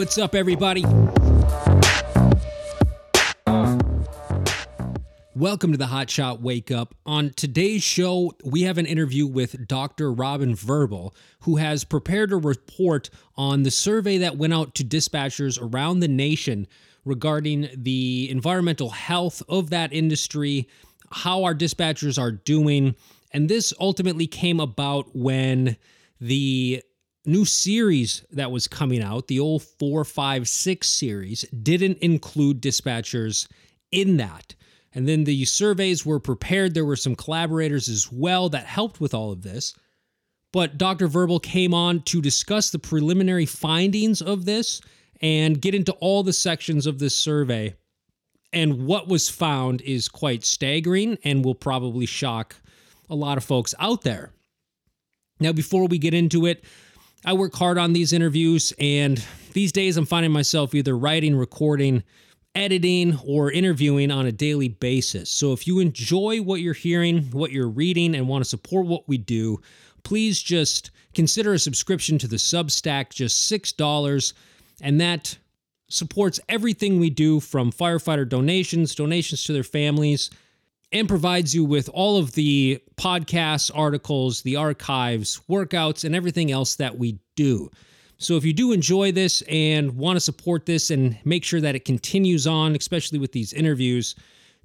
what's up, everybody? Welcome to the Hot Shot Wake Up. On today's show, we have an interview with Dr. Robin Verble, who has prepared a report on the survey that went out to dispatchers around the nation regarding the environmental health of that industry, how our dispatchers are doing. And this ultimately came about when the new series that was coming out, the old 456 series, didn't include dispatchers in that. And then the surveys were prepared. There were some collaborators as well that helped with all of this. But Dr. Verble came on to discuss the preliminary findings of this and get into all the sections of this survey. And what was found is quite staggering and will probably shock a lot of folks out there. Now, before we get into it, I work hard on these interviews, and these days I'm finding myself either writing, recording, editing, or interviewing on a daily basis. So if you enjoy what you're hearing, what you're reading, and want to support what we do, please just consider a subscription to the Substack, just $6. And that supports everything we do from firefighter donations, donations to their families, and provides you with all of the podcasts, articles, the archives, workouts, and everything else that we do. So if you do enjoy this and want to support this and make sure that it continues on, especially with these interviews,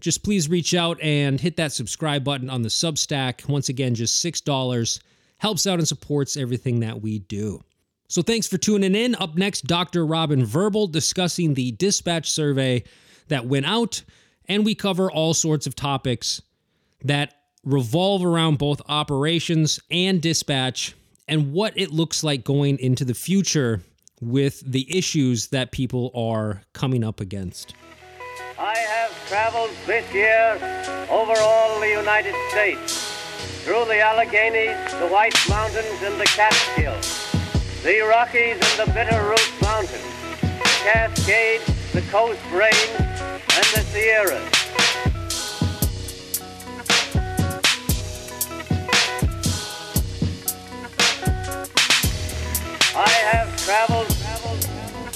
just please reach out and hit that subscribe button on the Substack. Once again, just $6 helps out and supports everything that we do. So thanks for tuning in. Up next, Dr. Robin Verble discussing the dispatch survey that went out, and we cover all sorts of topics that revolve around both operations and dispatch and what it looks like going into the future with the issues that people are coming up against. I have traveled this year over all the United States, through the Alleghenies, the White Mountains, and the Catskills, the Rockies and the Bitterroot Mountains, the Cascades, the Coast Range, and the Sierras. I have traveled, traveled, traveled.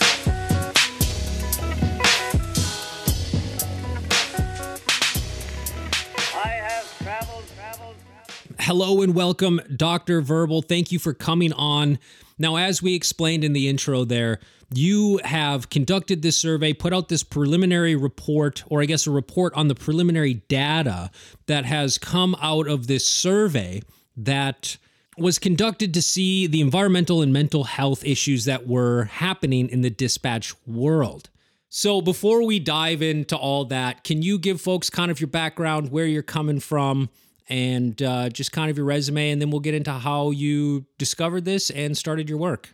I have traveled, traveled, traveled. Hello and welcome, Dr. Verble. Thank you for coming on. Now, as we explained in the intro there, you have conducted this survey, put out this preliminary report, or I guess a report on the preliminary data that has come out of this survey that was conducted to see the environmental and mental health issues that were happening in the dispatch world. So, before we dive into all that, can you give folks kind of your background, where you're coming from, and uh, just kind of your resume, and then we'll get into how you discovered this and started your work?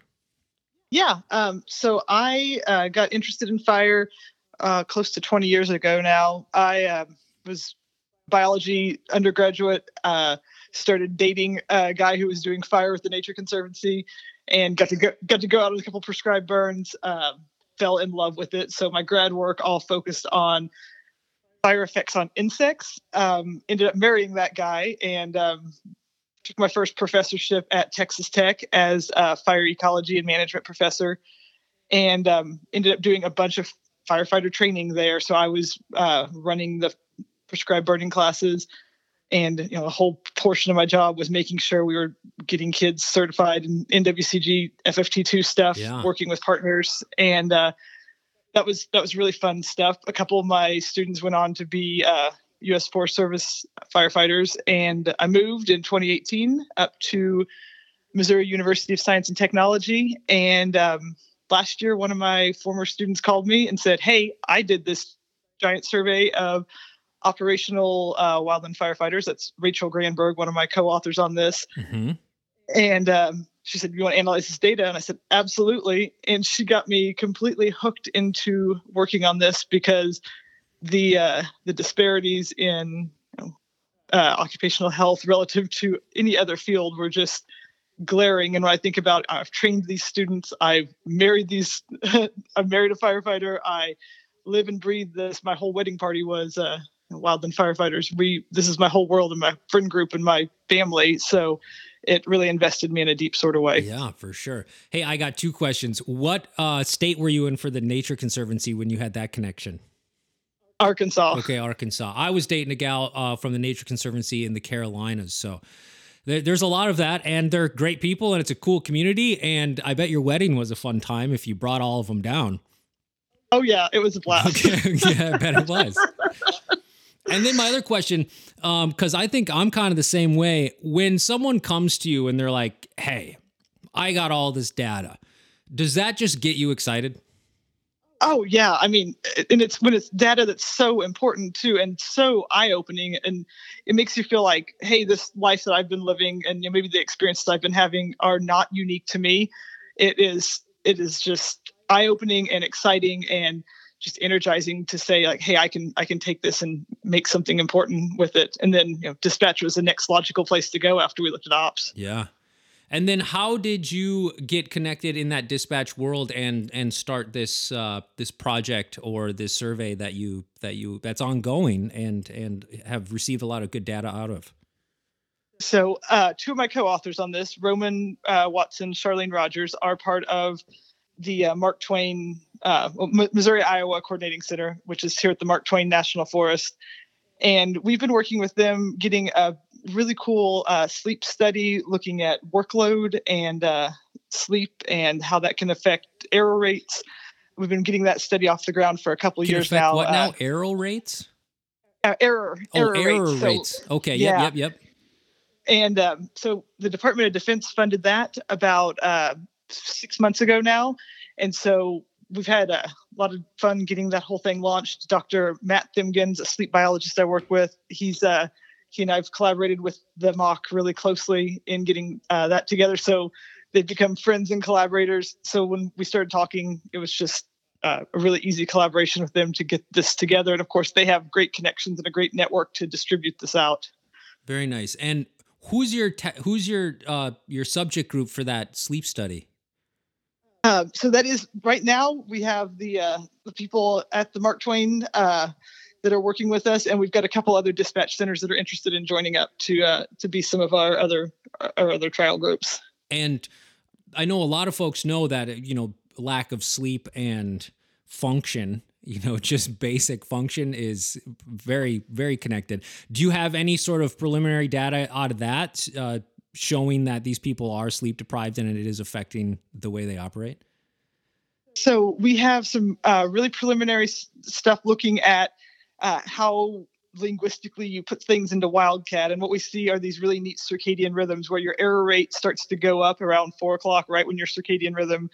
Yeah. Um, so I uh, got interested in fire uh, close to 20 years ago now. I uh, was biology undergraduate, uh, started dating a guy who was doing fire with the Nature Conservancy, and got to go got to go out on a couple prescribed burns. Um, fell in love with it. So my grad work all focused on fire effects on insects. Um, ended up marrying that guy and um, took my first professorship at Texas Tech as a fire ecology and management professor, and um, ended up doing a bunch of firefighter training there. So I was uh, running the prescribed burning classes, and you know a whole portion of my job was making sure we were getting kids certified in NWCG FFT2 stuff, Yeah. working with partners, and uh, that was that was really fun stuff. A couple of my students went on to be uh, U.S. Forest Service firefighters, and I moved in 2018 up to Missouri University of Science and Technology. And um, last year, one of my former students called me and said, "Hey, I did this giant survey of operational uh, wildland firefighters. That's Rachel Granberg, one of my co-authors on this. Mm-hmm. And um, she said, "You want to analyze this data?" And I said, "Absolutely." And she got me completely hooked into working on this because the uh, the disparities in uh, occupational health relative to any other field were just glaring. And when I think about, I've trained these students, I've married these, I've married a firefighter, I live and breathe this. My whole wedding party was uh, wildland firefighters. We this is my whole world and my friend group and my family. So it really invested me in a deep sort of way. Yeah, for sure. Hey, I got two questions. What uh, state were you in for the Nature Conservancy when you had that connection? Arkansas. Okay, Arkansas. I was dating a gal uh, from the Nature Conservancy in the Carolinas, so there, there's a lot of that, and they're great people, and it's a cool community. And I bet your wedding was a fun time if you brought all of them down. Oh yeah, it was a blast. Okay, yeah, I bet it was. and then my other question, because um, I think I'm kind of the same way. When someone comes to you and they're like, "Hey, I got all this data," does that just get you excited? Oh yeah, I mean, and it's when it's data that's so important too, and so eye-opening, and it makes you feel like, hey, this life that I've been living, and you know, maybe the experiences I've been having are not unique to me. It is, it is just eye-opening and exciting, and just energizing to say like, hey, I can, I can take this and make something important with it. And then, you know, dispatch was the next logical place to go after we looked at ops. Yeah, and then how did you get connected in that dispatch world and and start this uh, this project or this survey that you that you that's ongoing and and have received a lot of good data out of? So uh, two of my co-authors on this, Roman uh, Watson, Charlene Rogers, are part of the uh, Mark Twain uh, Missouri Iowa Coordinating Center, which is here at the Mark Twain National Forest. And we've been working with them, getting a really cool uh, sleep study looking at workload and uh, sleep and how that can affect error rates. We've been getting that study off the ground for a couple can years now. What now? Uh, error rates? Uh, error. Oh, error, error rates. rates. So, okay. yeah. Yep. Yep. Yep. And um, so the Department of Defense funded that about uh, six months ago now, and so we've had a lot of fun getting that whole thing launched. Dr. Matt Thimgan, a sleep biologist I work with, he's uh, he and I've collaborated with the MOC really closely in getting uh, that together. So they've become friends and collaborators. So when we started talking, it was just uh, a really easy collaboration with them to get this together. And of course, they have great connections and a great network to distribute this out. Very nice. And who's your te- who's your uh, your subject group for that sleep study? Uh, so that is right now we have the uh, the people at the Mark Twain uh, that are working with us, and we've got a couple other dispatch centers that are interested in joining up to uh, to be some of our other our other trial groups. And I know a lot of folks know that you know lack of sleep and function you know just basic function is very very connected do you have any sort of preliminary data out of that uh, showing that these people are sleep deprived and it is affecting the way they operate? So we have some uh, really preliminary s- stuff looking at uh, how linguistically you put things into WildCAD. And what we see are these really neat circadian rhythms where your error rate starts to go up around four o'clock right when your circadian rhythm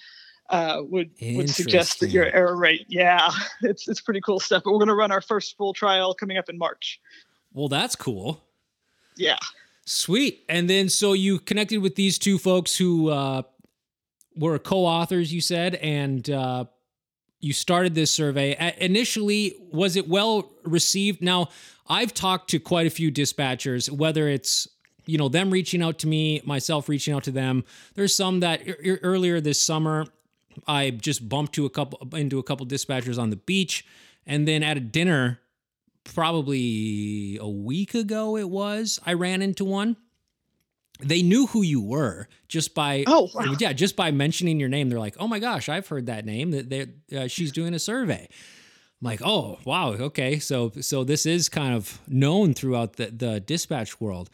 uh, would would suggest that your error rate yeah it's it's pretty cool stuff. But we're going to run our first full trial coming up in march. Well that's cool. Yeah sweet. And then so you connected with these two folks who uh, were co-authors you said and uh, you started this survey. Initially was it well received? Now i've talked to quite a few dispatchers whether it's you know them reaching out to me myself reaching out to them. There's some that e- earlier this summer i just bumped to a couple into a couple dispatchers on the beach and then at a dinner probably a week ago it was i ran into one. They knew who you were just by oh wow. yeah just by mentioning your name. They're like oh my gosh i've heard that name. That they uh, she's doing a survey. I'm like oh wow okay. So so this is kind of known throughout the the dispatch world.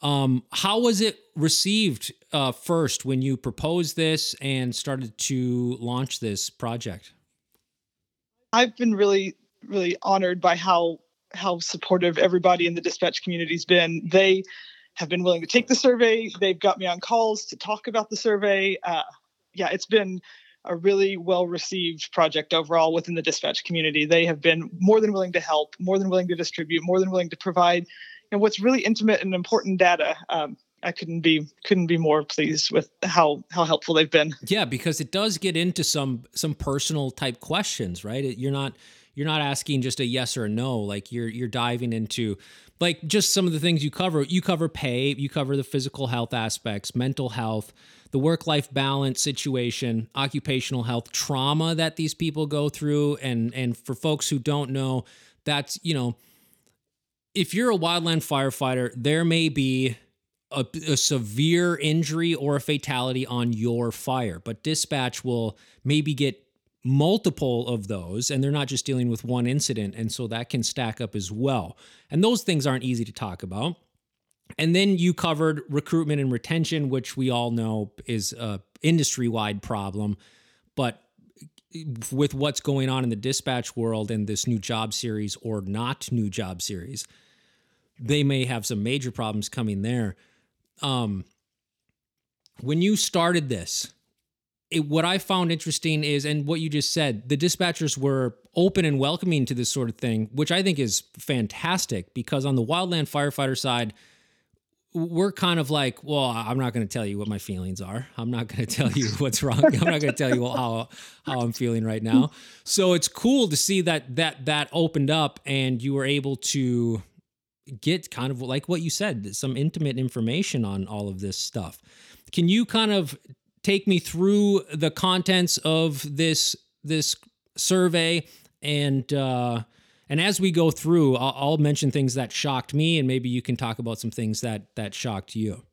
Um how was it received uh first when you proposed this and started to launch this project? I've been really really honored by how how supportive everybody in the dispatch community's been they have been willing to take the survey. They've got me on calls to talk about the survey. Uh, yeah, it's been a really well received project overall within the dispatch community. They have been more than willing to help, more than willing to distribute, more than willing to provide, and what's really intimate and important data. Um, I couldn't be couldn't be more pleased with how how helpful they've been. Yeah, because it does get into some some personal type questions, right? You're not you're not asking just a yes or a no. Like you're you're diving into like just some of the things you cover. You cover pay, you cover the physical health aspects, mental health, the work life balance situation, occupational health, trauma that these people go through, and and for folks who don't know, that's you know, if you're a wildland firefighter, there may be a, a, severe injury or a fatality on your fire, but dispatch will maybe get multiple of those and they're not just dealing with one incident and so that can stack up as well. And those things aren't easy to talk about. And then you covered recruitment and retention, which we all know is a industry-wide problem, but with what's going on in the dispatch world and this new job series or not new job series, they may have some major problems coming there. Um, when you started this, it, what I found interesting is, and what you just said, the dispatchers were open and welcoming to this sort of thing, which I think is fantastic because on the wildland firefighter side, we're kind of like, well, I'm not going to tell you what my feelings are. I'm not going to tell you what's wrong. I'm not going to tell you how how I'm feeling right now. So it's cool to see that that that opened up and you were able to get kind of like what you said, some intimate information on all of this stuff. Can you kind of take me through the contents of this this survey and uh and as we go through, I'll, I'll, mention things that shocked me, and maybe you can talk about some things that that shocked you.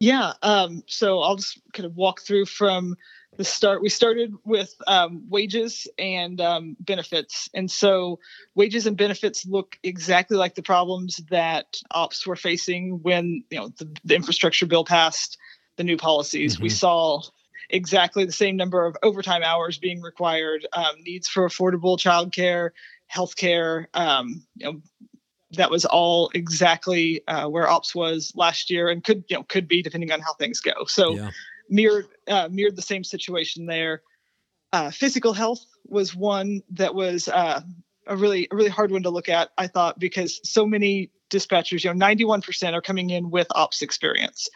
Yeah. Um, so I'll just kind of walk through from the start. We started with um, wages and um, benefits, and so wages and benefits look exactly like the problems that ops were facing when you know the, the infrastructure bill passed, the new policies. Mm-hmm. We saw exactly the same number of overtime hours being required, um, needs for affordable childcare, healthcare. Um, you know, that was all exactly uh, where ops was last year, and could you know could be depending on how things go. So yeah. mirrored uh, mirrored the same situation there. Uh, physical health was one that was uh, a really a really hard one to look at. I thought because so many dispatchers, you know, 91% are coming in with ops experience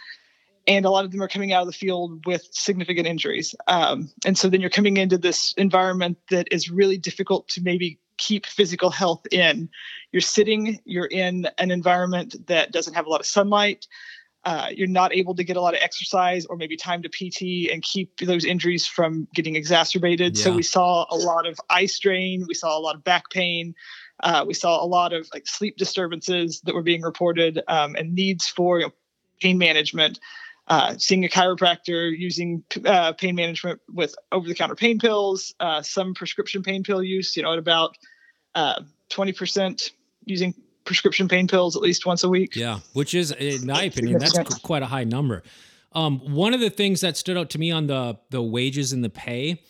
and a lot of them are coming out of the field with significant injuries. Um, and so then you're coming into this environment that is really difficult to maybe keep physical health in. You're sitting, you're in an environment that doesn't have a lot of sunlight. Uh, you're not able to get a lot of exercise or maybe time to PT and keep those injuries from getting exacerbated. Yeah. So we saw a lot of eye strain, we saw a lot of back pain, uh, we saw a lot of like sleep disturbances that were being reported um, and needs for you know, pain management. Uh, seeing a chiropractor using uh, pain management with over-the-counter pain pills, uh, some prescription pain pill use, you know, at about 20% uh, using prescription pain pills at least once a week. Yeah, which is, in my opinion, that's quite a high number. Um, one of the things that stood out to me on the the wages and the pay,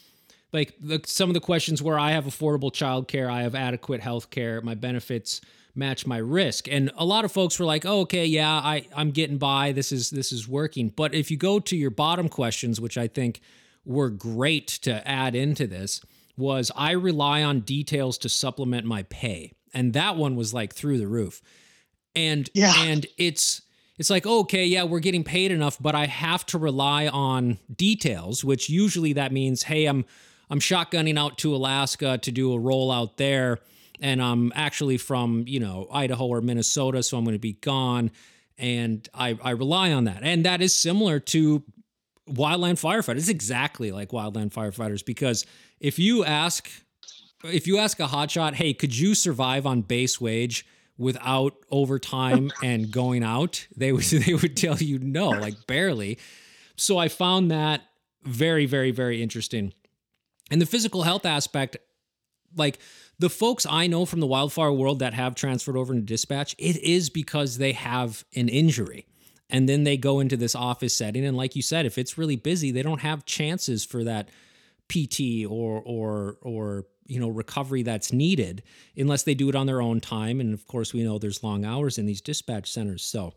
like the, some of the questions where I have affordable childcare, I have adequate health care, my benefits match my risk. And a lot of folks were like, oh, okay, yeah, I, I'm getting by. This is this is working. But if you go to your bottom questions, which I think were great to add into this, was I rely on details to supplement my pay. And that one was like through the roof. And yeah. and it's it's like, okay, yeah, we're getting paid enough, but I have to rely on details, which usually that means, hey, I'm I'm shotgunning out to Alaska to do a rollout there and I'm actually from, you know, Idaho or Minnesota, so I'm going to be gone. And I, I rely on that. And that is similar to wildland firefighters. It's exactly like wildland firefighters because if you ask if you ask a hotshot, hey, could you survive on base wage without overtime and going out? They would they would tell you no, like barely. So I found that very, very, very interesting. And the physical health aspect, like the folks I know from the wildfire world that have transferred over into dispatch, it is because they have an injury. And then they go into this office setting. And like you said, if it's really busy, they don't have chances for that PT or or or you know recovery that's needed unless they do it on their own time. And of course, we know there's long hours in these dispatch centers. So,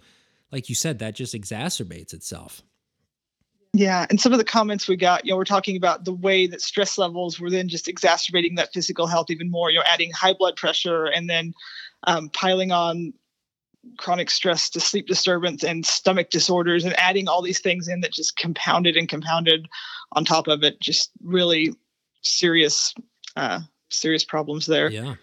like you said, that just exacerbates itself. Yeah, and some of the comments we got, you know, we're talking about the way that stress levels were then just exacerbating that physical health even more. You know, adding high blood pressure and then um, piling on chronic stress to sleep disturbance and stomach disorders, and adding all these things in that just compounded and compounded on top of it. Just really serious, uh, serious problems there. Yeah.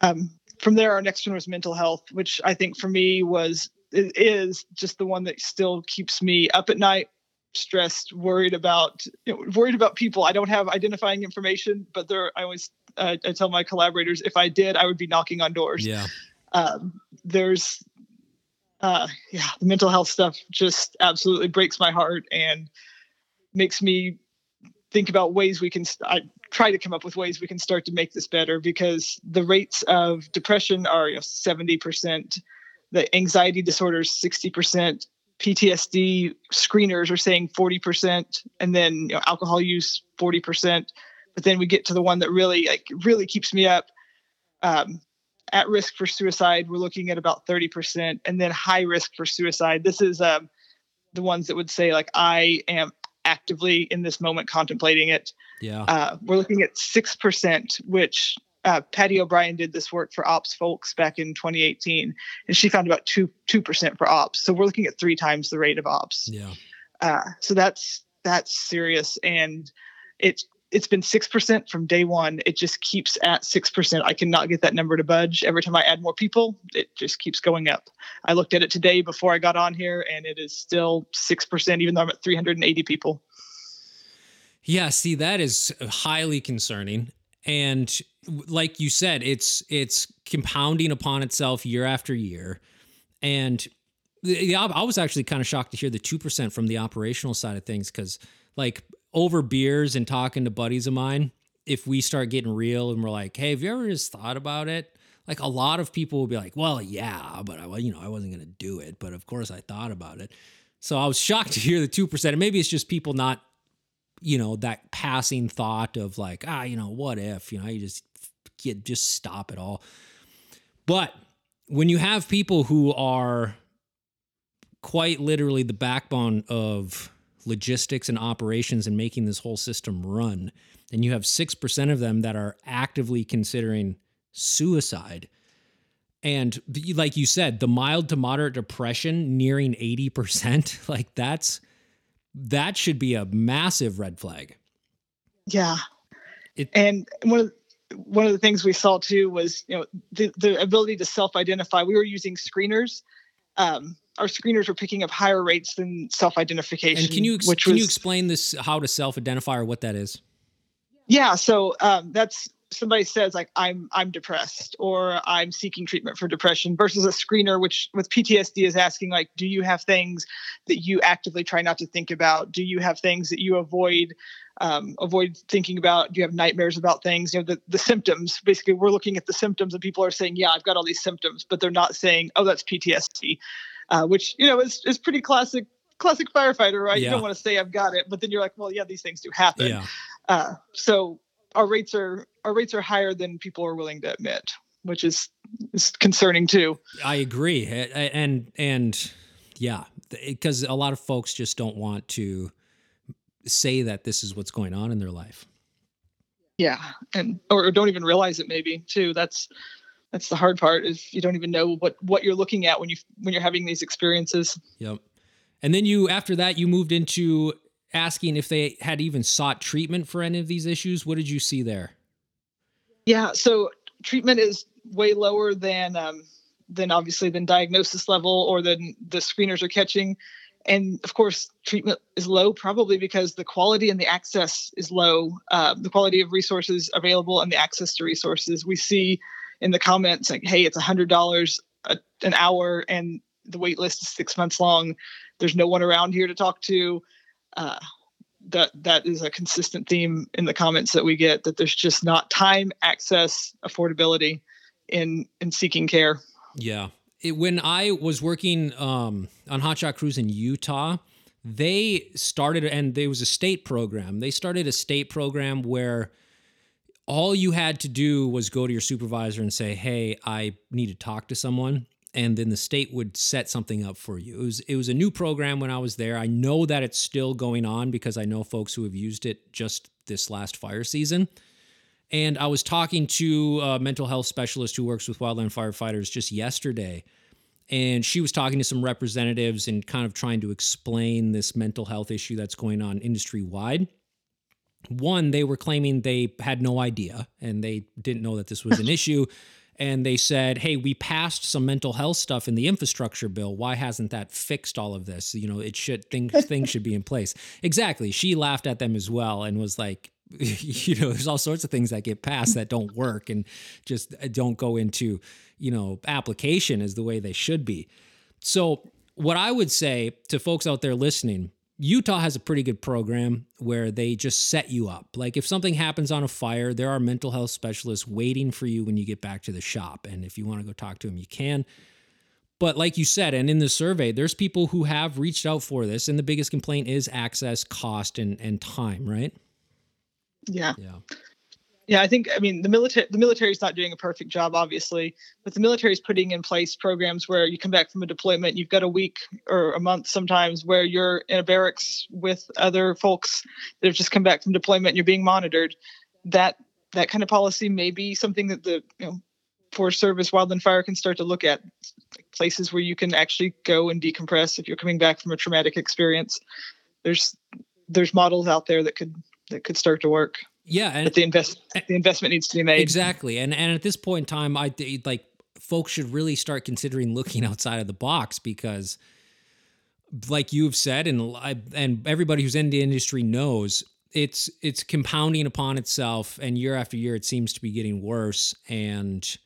Um, from there, our next one was mental health, which I think for me was is just the one that still keeps me up at night stressed, worried about you know, worried about people. I don't have identifying information, but there I always uh, I tell my collaborators if I did, I would be knocking on doors. Yeah. Um, there's uh, yeah, the mental health stuff just absolutely breaks my heart and makes me think about ways we can. St- I try to come up with ways we can start to make this better because the rates of depression are you know, 70%, the anxiety disorders 60%, PTSD screeners are saying 40%, and then you know, alcohol use 40%. But then we get to the one that really like really keeps me up. Um, at risk for suicide, we're looking at about 30%, and then high risk for suicide. This is um, the ones that would say like I am actively in this moment contemplating it. Yeah. Uh, we're looking at 6%, which uh, Patty O'Brien did this work for ops folks back in 2018, and she found about 2 2% for ops. So we're looking at three times the rate of ops. Yeah. Uh, so that's that's serious, and it's it's been six percent from day one. It just keeps at six percent. I cannot get that number to budge. Every time I add more people, it just keeps going up. I looked at it today before I got on here, and it is still six percent, even though I'm at 380 people. Yeah, see, that is highly concerning, and like you said, it's it's compounding upon itself year after year, and yeah, I was actually kind of shocked to hear the two percent from the operational side of things because like over beers and talking to buddies of mine, if we start getting real and we're like, hey, have you ever just thought about it? Like a lot of people will be like, well, yeah, but I, you know, I wasn't going to do it, but of course I thought about it. So I was shocked to hear the 2%. And maybe it's just people not, you know, that passing thought of like, ah, you know, what if, you know, you just get, just stop it all. But when you have people who are quite literally the backbone of logistics and operations and making this whole system run. And you have 6% of them that are actively considering suicide. And like you said, the mild to moderate depression nearing 80%, like that's that should be a massive red flag. Yeah. It, and one of one of the things we saw too was you know the, the ability to self-identify. We were using screeners um, our screeners were picking up higher rates than self-identification. And can you which can was, you explain this how to self-identify or what that is? Yeah, so um, that's somebody says like I'm I'm depressed or I'm seeking treatment for depression versus a screener which with PTSD is asking like do you have things that you actively try not to think about? Do you have things that you avoid um, avoid thinking about? Do you have nightmares about things? You know the the symptoms. Basically, we're looking at the symptoms and people are saying yeah I've got all these symptoms, but they're not saying oh that's PTSD uh, which you know is is pretty classic classic firefighter, right? Yeah. You don't want to say I've got it, but then you're like, well, yeah, these things do happen. Yeah. Uh, so our rates are our rates are higher than people are willing to admit, which is is concerning too. I agree, and and yeah, because a lot of folks just don't want to say that this is what's going on in their life. Yeah, and or don't even realize it maybe too. That's that's the hard part is you don't even know what what you're looking at when you when you're having these experiences yep and then you after that you moved into asking if they had even sought treatment for any of these issues. What did you see there? Yeah so treatment is way lower than um, than obviously than diagnosis level or than the screeners are catching. And of course treatment is low probably because the quality and the access is low. Uh, the quality of resources available and the access to resources. We see in the comments like, hey, it's a hundred dollars an hour and the wait list is six months long. There's no one around here to talk to. Uh, that that is a consistent theme in the comments that we get that there's just not time, access, affordability in in seeking care. Yeah. It, when I was working um, on Hotshot Crews in Utah, they started and there was a state program. They started a state program where all you had to do was go to your supervisor and say, "Hey, I need to talk to someone." And then the state would set something up for you. It was it was a new program when I was there. I know that it's still going on because I know folks who have used it just this last fire season. And I was talking to a mental health specialist who works with wildland firefighters just yesterday. And she was talking to some representatives and kind of trying to explain this mental health issue that's going on industry wide one, they were claiming they had no idea and they didn't know that this was an issue. And they said, hey, we passed some mental health stuff in the infrastructure bill. Why hasn't that fixed all of this? You know, it should things things should be in place. Exactly. She laughed at them as well and was like, you know, there's all sorts of things that get passed that don't work and just uh, don't go into, you know, application as the way they should be. So, what I would say to folks out there listening, Utah has a pretty good program where they just set you up. Like if something happens on a fire, there are mental health specialists waiting for you when you get back to the shop. And if you want to go talk to them, you can. But like you said, and in the survey, there's people who have reached out for this, and the biggest complaint is access, cost, and and time, right? Yeah. Yeah. Yeah, I think I mean the military the military is not doing a perfect job, obviously, but the military is putting in place programs where you come back from a deployment, you've got a week or a month sometimes where you're in a barracks with other folks that have just come back from deployment and you're being monitored. That that kind of policy may be something that the you know Forest Service Wildland Fire can start to look at places where you can actually go and decompress if you're coming back from a traumatic experience. There's there's models out there that could that could start to work. Yeah, and but the invest the investment needs to be made. Exactly, and and at this point in time, I like folks should really start considering looking outside of the box because, like you've said, and and everybody who's in the industry knows it's it's compounding upon itself, and year after year, it seems to be getting worse, and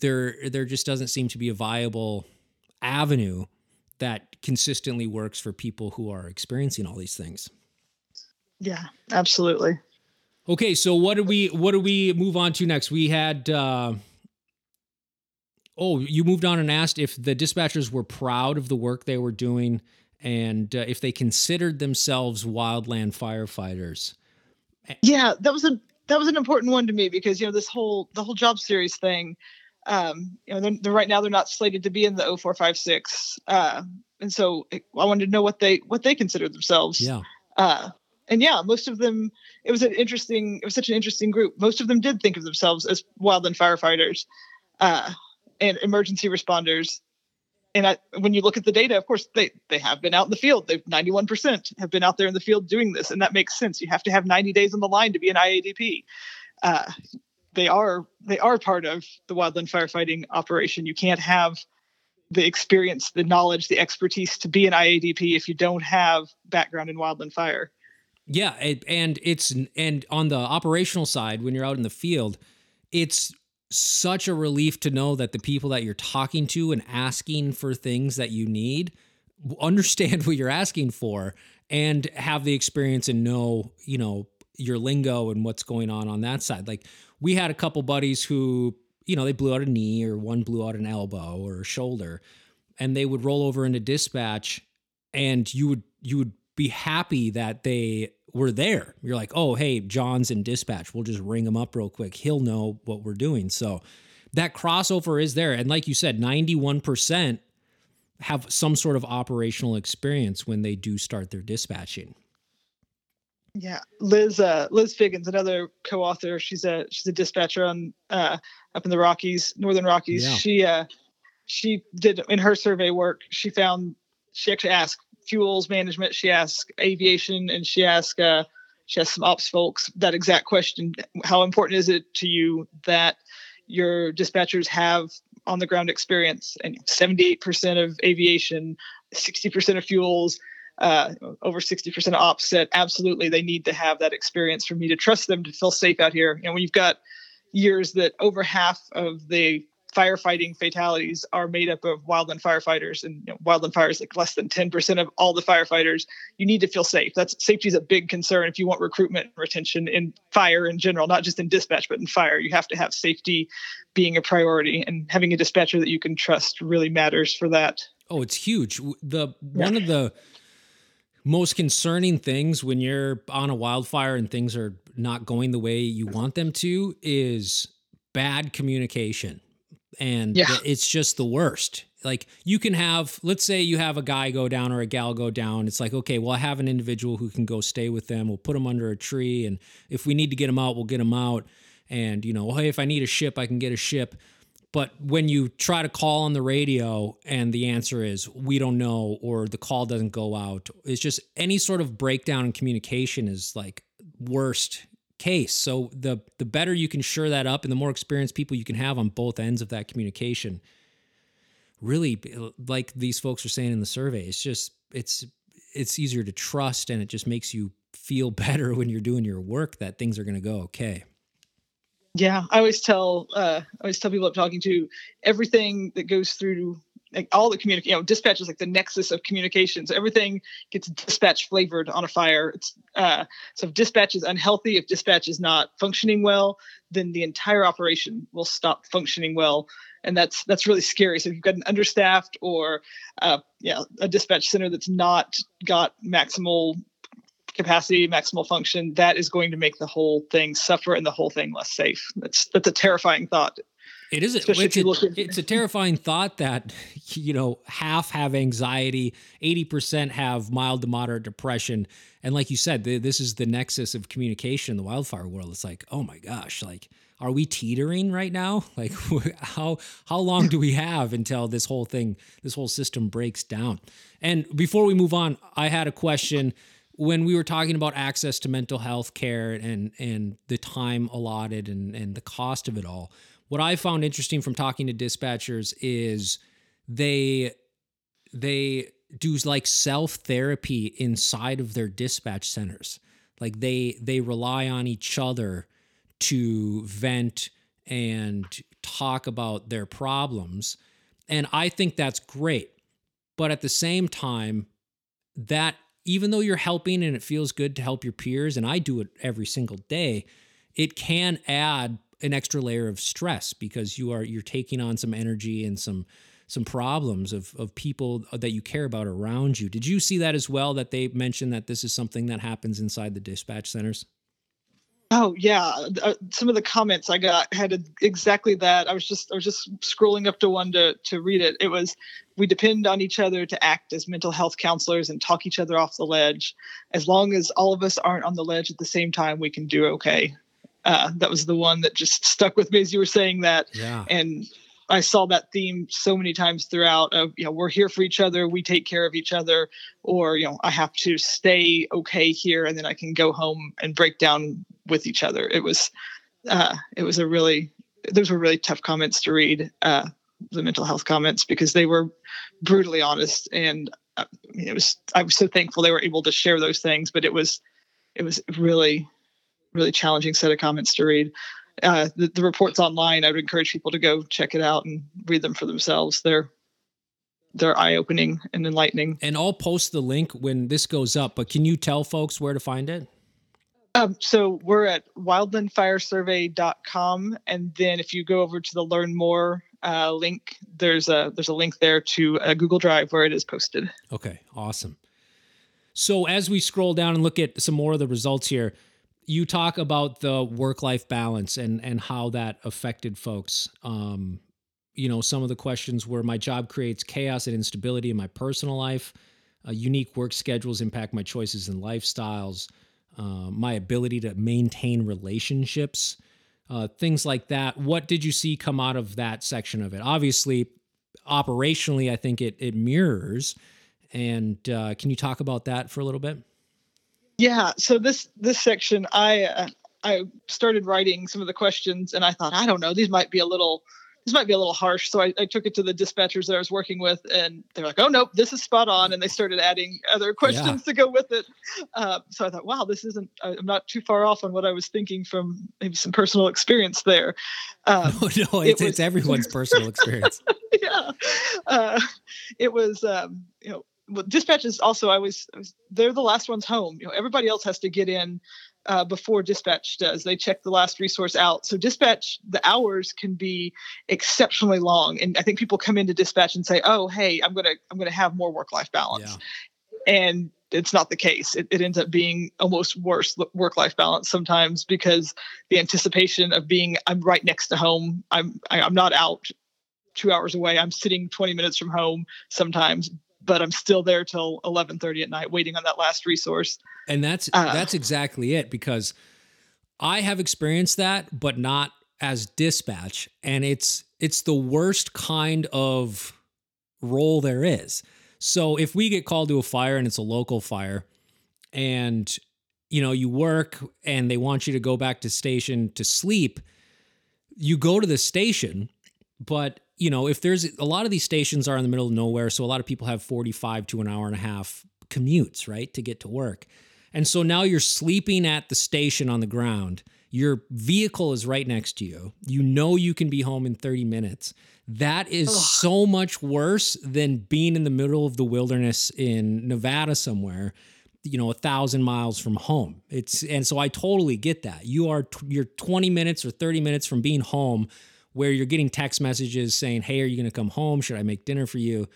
there there just doesn't seem to be a viable avenue that consistently works for people who are experiencing all these things. Yeah, absolutely. Okay, so what do we what do we move on to next? We had uh, oh, you moved on and asked if the dispatchers were proud of the work they were doing and uh, if they considered themselves wildland firefighters. Yeah, that was a that was an important one to me because you know this whole the whole job series thing. Um, you know, they're, they're, right now they're not slated to be in the 0456, uh, and so I wanted to know what they what they consider themselves. Yeah. Uh, and yeah, most of them, it was an interesting, it was such an interesting group. Most of them did think of themselves as wildland firefighters uh, and emergency responders. And I, when you look at the data, of course, they, they have been out in the field. They've 91% have been out there in the field doing this. And that makes sense. You have to have 90 days on the line to be an IADP. Uh, they are they are part of the wildland firefighting operation. You can't have the experience, the knowledge, the expertise to be an IADP if you don't have background in wildland fire. Yeah, it, and it's and on the operational side when you're out in the field, it's such a relief to know that the people that you're talking to and asking for things that you need understand what you're asking for and have the experience and know, you know, your lingo and what's going on on that side. Like we had a couple buddies who, you know, they blew out a knee or one blew out an elbow or a shoulder and they would roll over into dispatch and you would you would be happy that they were there. You're like, oh, hey, John's in dispatch. We'll just ring him up real quick. He'll know what we're doing. So that crossover is there. And like you said, 91% have some sort of operational experience when they do start their dispatching. Yeah, Liz uh, Liz Figgins, another co-author. She's a she's a dispatcher on uh, up in the Rockies, Northern Rockies. Yeah. She uh, she did in her survey work. She found she actually asked fuels management. She asked aviation, and she asked uh, she asked some ops folks that exact question: How important is it to you that your dispatchers have on the ground experience? And 78% of aviation, 60% of fuels. Uh, over 60% of ops said absolutely they need to have that experience for me to trust them to feel safe out here. And when you've got years that over half of the firefighting fatalities are made up of wildland firefighters and you know, wildland fires like less than 10% of all the firefighters you need to feel safe. That's safety is a big concern if you want recruitment and retention in fire in general not just in dispatch but in fire. You have to have safety being a priority and having a dispatcher that you can trust really matters for that. Oh it's huge. The yeah. one of the most concerning things when you're on a wildfire and things are not going the way you want them to is bad communication and yeah. it's just the worst. Like you can have, let's say you have a guy go down or a gal go down. It's like, okay, well, I have an individual who can go stay with them. We'll put them under a tree, and if we need to get them out, we'll get them out. And you know, hey, if I need a ship, I can get a ship. But when you try to call on the radio and the answer is we don't know or the call doesn't go out, it's just any sort of breakdown in communication is like worst case. So the the better you can shore that up and the more experienced people you can have on both ends of that communication, really like these folks are saying in the survey, it's just it's it's easier to trust and it just makes you feel better when you're doing your work that things are going to go okay. Yeah, I always tell uh, I always tell people I'm talking to everything that goes through like all the communication, you know, dispatch is like the nexus of communications. Everything gets dispatch flavored on a fire. It's uh, so if dispatch is unhealthy, if dispatch is not functioning well, then the entire operation will stop functioning well, and that's that's really scary. So if you've got an understaffed or uh, yeah, a dispatch center that's not got maximal capacity, maximal function, that is going to make the whole thing suffer and the whole thing less safe. That's that's a terrifying thought. It is. A, it's, a, it's a terrifying thought that you know half have anxiety, eighty percent have mild to moderate depression, and like you said, the, this is the nexus of communication in the wildfire world. It's like, oh my gosh, like are we teetering right now? Like how how long do we have until this whole thing, this whole system breaks down? And before we move on, I had a question when we were talking about access to mental health care and and the time allotted and and the cost of it all what I found interesting from talking to dispatchers is they they do like self therapy inside of their dispatch centers. Like they they rely on each other to vent and talk about their problems. And I think that's great. But at the same time, that even though you're helping and it feels good to help your peers, and I do it every single day, it can add an extra layer of stress because you are you're taking on some energy and some some problems of of people that you care about around you. Did you see that as well? That they mentioned that this is something that happens inside the dispatch centers. Oh yeah, uh, some of the comments I got had exactly that. I was just I was just scrolling up to one to to read it. It was we depend on each other to act as mental health counselors and talk each other off the ledge. As long as all of us aren't on the ledge at the same time, we can do okay uh, that was the one that just stuck with me as you were saying that. Yeah. And I saw that theme so many times throughout of, you know, we're here for each other, we take care of each other, or, you know, I have to stay okay here and then I can go home and break down with each other. It was, uh, it was a really, those were really tough comments to read, uh, the mental health comments, because they were brutally honest. And uh, I mean, it was, I was so thankful they were able to share those things, but it was, it was really, really challenging set of comments to read. Uh, the, the, reports online, I would encourage people to go check it out and read them for themselves. They're they're eye opening and enlightening. And I'll post the link when this goes up. But can you tell folks where to find it? Um, so we're at wildlandfiresurvey.com, and then if you go over to the learn more uh, link, there's a there's a link there to a Google Drive where it is posted. Okay, awesome. So as we scroll down and look at some more of the results here, you talk about the work life balance and and how that affected folks. Um, you know, some of the questions were my job creates chaos and instability in my personal life. Uh, unique work schedules impact my choices and lifestyles. Uh, my ability to maintain relationships, uh, things like that. What did you see come out of that section of it? Obviously, operationally, I think it it mirrors. And uh, can you talk about that for a little bit? Yeah. So this this section, I uh, I started writing some of the questions, and I thought, I don't know, these might be a little this might be a little harsh. So I, I took it to the dispatchers that I was working with, and they're like, "Oh nope, this is spot on." And they started adding other questions yeah. to go with it. Uh, so I thought, "Wow, this isn't. I'm not too far off on what I was thinking from maybe some personal experience there." Um, no, no, it's, it was, it's everyone's personal experience. yeah, uh, it was. Um, you know, well, dispatch is also I was, I was, they're the last ones home. You know, everybody else has to get in uh, before dispatch does. They check the last resource out. So dispatch, the hours can be exceptionally long, and I think people come into dispatch and say, "Oh, hey, I'm gonna I'm gonna have more work life balance," yeah. and it's not the case. It, it ends up being almost worse work life balance sometimes because the anticipation of being I'm right next to home. I'm I, am i am not out two hours away. I'm sitting 20 minutes from home sometimes but I'm still there till 11:30 at night waiting on that last resource. And that's uh, that's exactly it because I have experienced that but not as dispatch and it's it's the worst kind of role there is. So if we get called to a fire and it's a local fire and you know you work and they want you to go back to station to sleep, you go to the station but you know, if there's a lot of these stations are in the middle of nowhere, so a lot of people have 45 to an hour and a half commutes, right, to get to work. And so now you're sleeping at the station on the ground. Your vehicle is right next to you. You know you can be home in 30 minutes. That is Ugh. so much worse than being in the middle of the wilderness in Nevada somewhere, you know, a thousand miles from home. It's and so I totally get that. You are t- you're 20 minutes or 30 minutes from being home, where you're getting text messages saying, "Hey, are you going to come home? Should I make dinner for you?"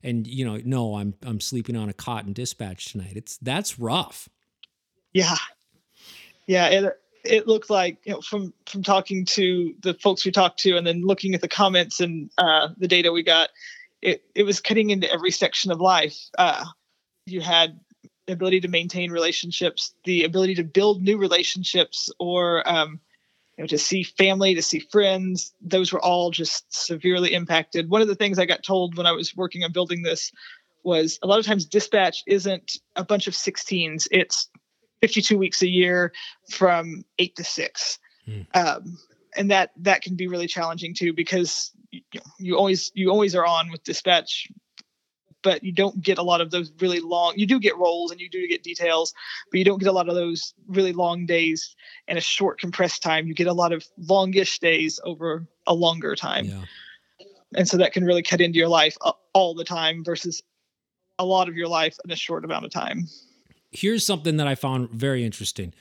And you know, no, I'm I'm sleeping on a cot in dispatch tonight. It's that's rough. Yeah, yeah. It it looked like you know from from talking to the folks we talked to, and then looking at the comments and uh, the data we got, it it was cutting into every section of life. Uh, you had the ability to maintain relationships, the ability to build new relationships, or um, you know, to see family, to see friends. Those were all just severely impacted. One of the things I got told when I was working on building this was a lot of times dispatch isn't a bunch of 16s. It's 52 weeks a year from eight to six. Hmm. Um, and that that can be really challenging too because you, you always you always are on with dispatch but you don't get a lot of those really long you do get roles and you do get details but you don't get a lot of those really long days in a short compressed time you get a lot of longish days over a longer time Yeah. and so that can really cut into your life uh, all the time versus a lot of your life in a short amount of time Here's something that I found very interesting.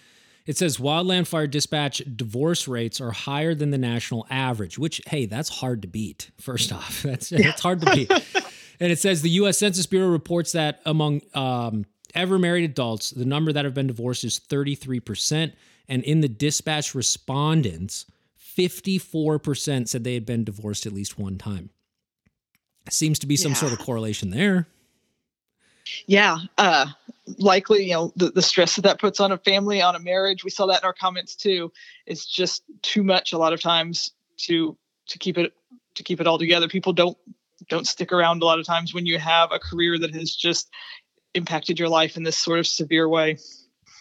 It says wildland fire dispatch divorce rates are higher than the national average, which hey, that's hard to beat. First off, that's it's hard to beat. and it says the U.S. Census Bureau reports that among um, ever married adults, the number that have been divorced is 33 percent, and in the dispatch respondents, 54 percent said they had been divorced at least one time. Seems to be some Yeah. sort of correlation there. yeah uh likely you know the, the stress that that puts on a family on a marriage we saw that in our comments too it's just too much a lot of times to to keep it to keep it all together people don't don't stick around a lot of times when you have a career that has just impacted your life in this sort of severe way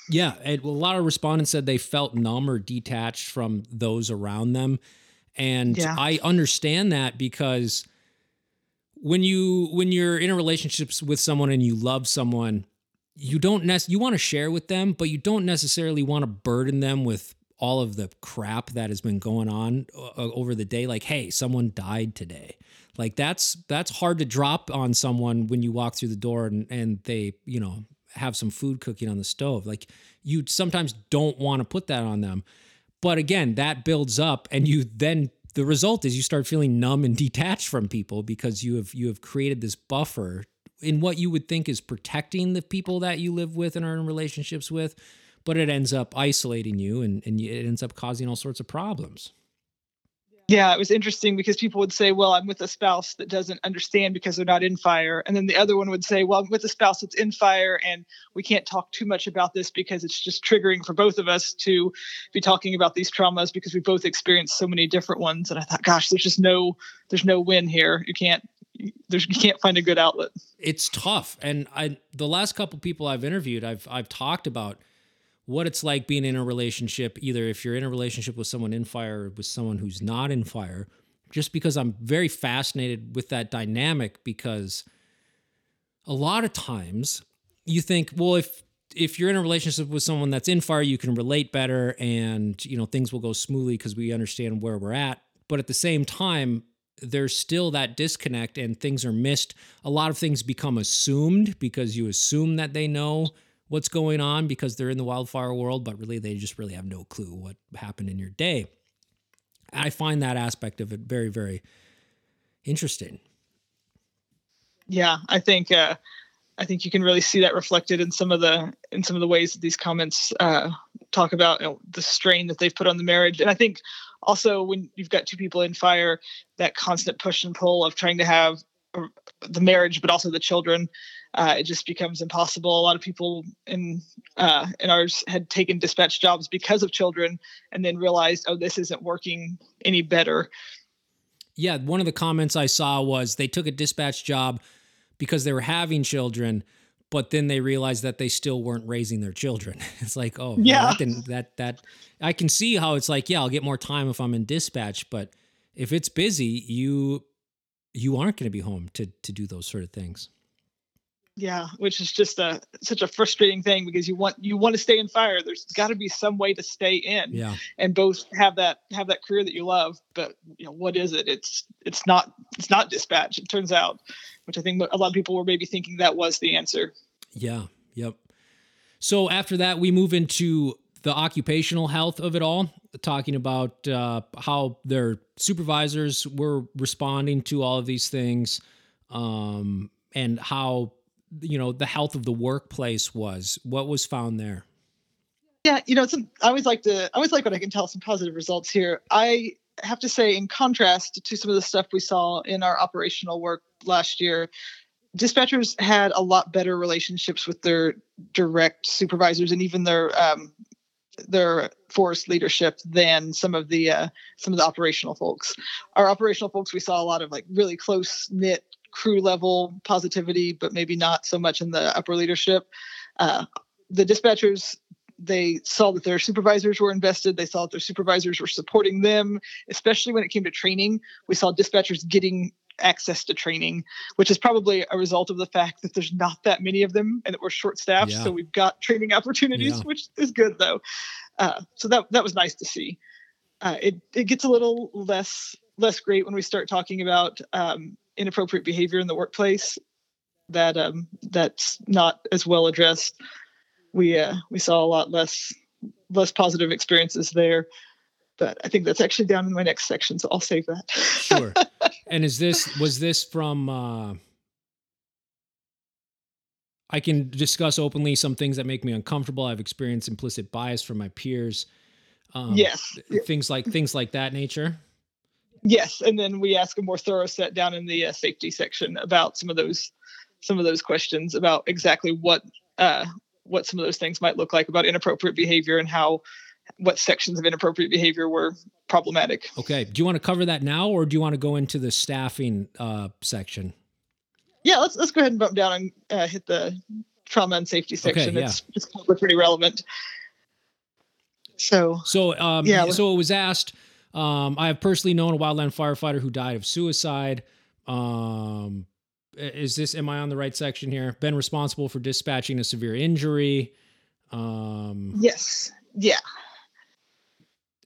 Yeah, and a lot of respondents said they felt numb or detached from those around them, and Yeah. I understand that because when you when you're in a relationship with someone and you love someone, you don't nec- you want to share with them, but you don't necessarily want to burden them with all of the crap that has been going on uh, over the day. Like, hey, someone died today. Like that's that's hard to drop on someone when you walk through the door and and they you know have some food cooking on the stove. Like you sometimes don't want to put that on them. But again, that builds up and you then the result is you start feeling numb and detached from people because you have you have created this buffer in what you would think is protecting the people that you live with and are in relationships with, but it ends up isolating you and, and it ends up causing all sorts of problems. Yeah, it was interesting because people would say, Well, I'm with a spouse that doesn't understand because they're not in fire. And then the other one would say, Well, I'm with a spouse that's in fire and we can't talk too much about this because it's just triggering for both of us to be talking about these traumas because we both experienced so many different ones. And I thought, gosh, there's just no there's no win here. You can't there's you can't find a good outlet. it's tough and i the last couple people i've interviewed i've i've talked about what it's like being in a relationship either if you're in a relationship with someone in fire or with someone who's not in fire just because i'm very fascinated with that dynamic because a lot of times you think well if if you're in a relationship with someone that's in fire you can relate better and you know things will go smoothly because we understand where we're at but at the same time there's still that disconnect and things are missed. A lot of things become assumed because you assume that they know what's going on because they're in the wildfire world, but really they just really have no clue what happened in your day. I find that aspect of it very, very interesting. Yeah, I think uh I think you can really see that reflected in some of the in some of the ways that these comments uh, talk about you know, the strain that they've put on the marriage, and I think also when you've got two people in fire, that constant push and pull of trying to have the marriage, but also the children, uh, it just becomes impossible. A lot of people in uh, in ours had taken dispatch jobs because of children, and then realized, oh, this isn't working any better. Yeah, one of the comments I saw was they took a dispatch job because they were having children, but then they realized that they still weren't raising their children. It's like, oh, well, Yeah. that, that that I can see how it's like, yeah, I'll get more time if I'm in dispatch, but if it's busy, you you aren't going to be home to to do those sort of things. Yeah, which is just a such a frustrating thing because you want you want to stay in fire. There's got to be some way to stay in Yeah. and both have that have that career that you love. But you know what is it? It's it's not it's not dispatch. It turns out, which I think a lot of people were maybe thinking that was the answer. Yeah. Yep. So after that, we move into the occupational health of it all, talking about uh, how their supervisors were responding to all of these things, um, and how you know the health of the workplace was. What was found there? Yeah, you know, it's, I always like to. I always like when I can tell some positive results here. I have to say, in contrast to some of the stuff we saw in our operational work last year, dispatchers had a lot better relationships with their direct supervisors and even their um, their force leadership than some of the uh, some of the operational folks. Our operational folks, we saw a lot of like really close knit crew level positivity, but maybe not so much in the upper leadership. Uh, the dispatchers they saw that their supervisors were invested. They saw that their supervisors were supporting them, especially when it came to training. We saw dispatchers getting access to training, which is probably a result of the fact that there's not that many of them and that we're short staffed. Yeah. So we've got training opportunities, Yeah. which is good though. Uh, so that that was nice to see. Uh, it it gets a little less less great when we start talking about um, inappropriate behavior in the workplace. That um, that's not as well addressed. We uh, we saw a lot less less positive experiences there. But I think that's actually down in my next section, so I'll save that. Sure. and is this was this from? Uh, I can discuss openly some things that make me uncomfortable. I've experienced implicit bias from my peers. Um, yes. things like things like that nature. Yes, and then we ask a more thorough set down in the uh, safety section about some of those some of those questions about exactly what uh, what some of those things might look like about inappropriate behavior and how what sections of inappropriate behavior were problematic. Okay. Do you want to cover that now, or do you want to go into the staffing uh, section? Yeah, let's let's go ahead and bump down and uh, hit the trauma and safety section. Okay, yeah. It's it's probably pretty relevant. So So, um, Yeah, so it was asked. Um, I have personally known a wildland firefighter who died of suicide. Um, is this? Am I on the right section here? Been responsible for dispatching a severe injury. Um, yes, yeah,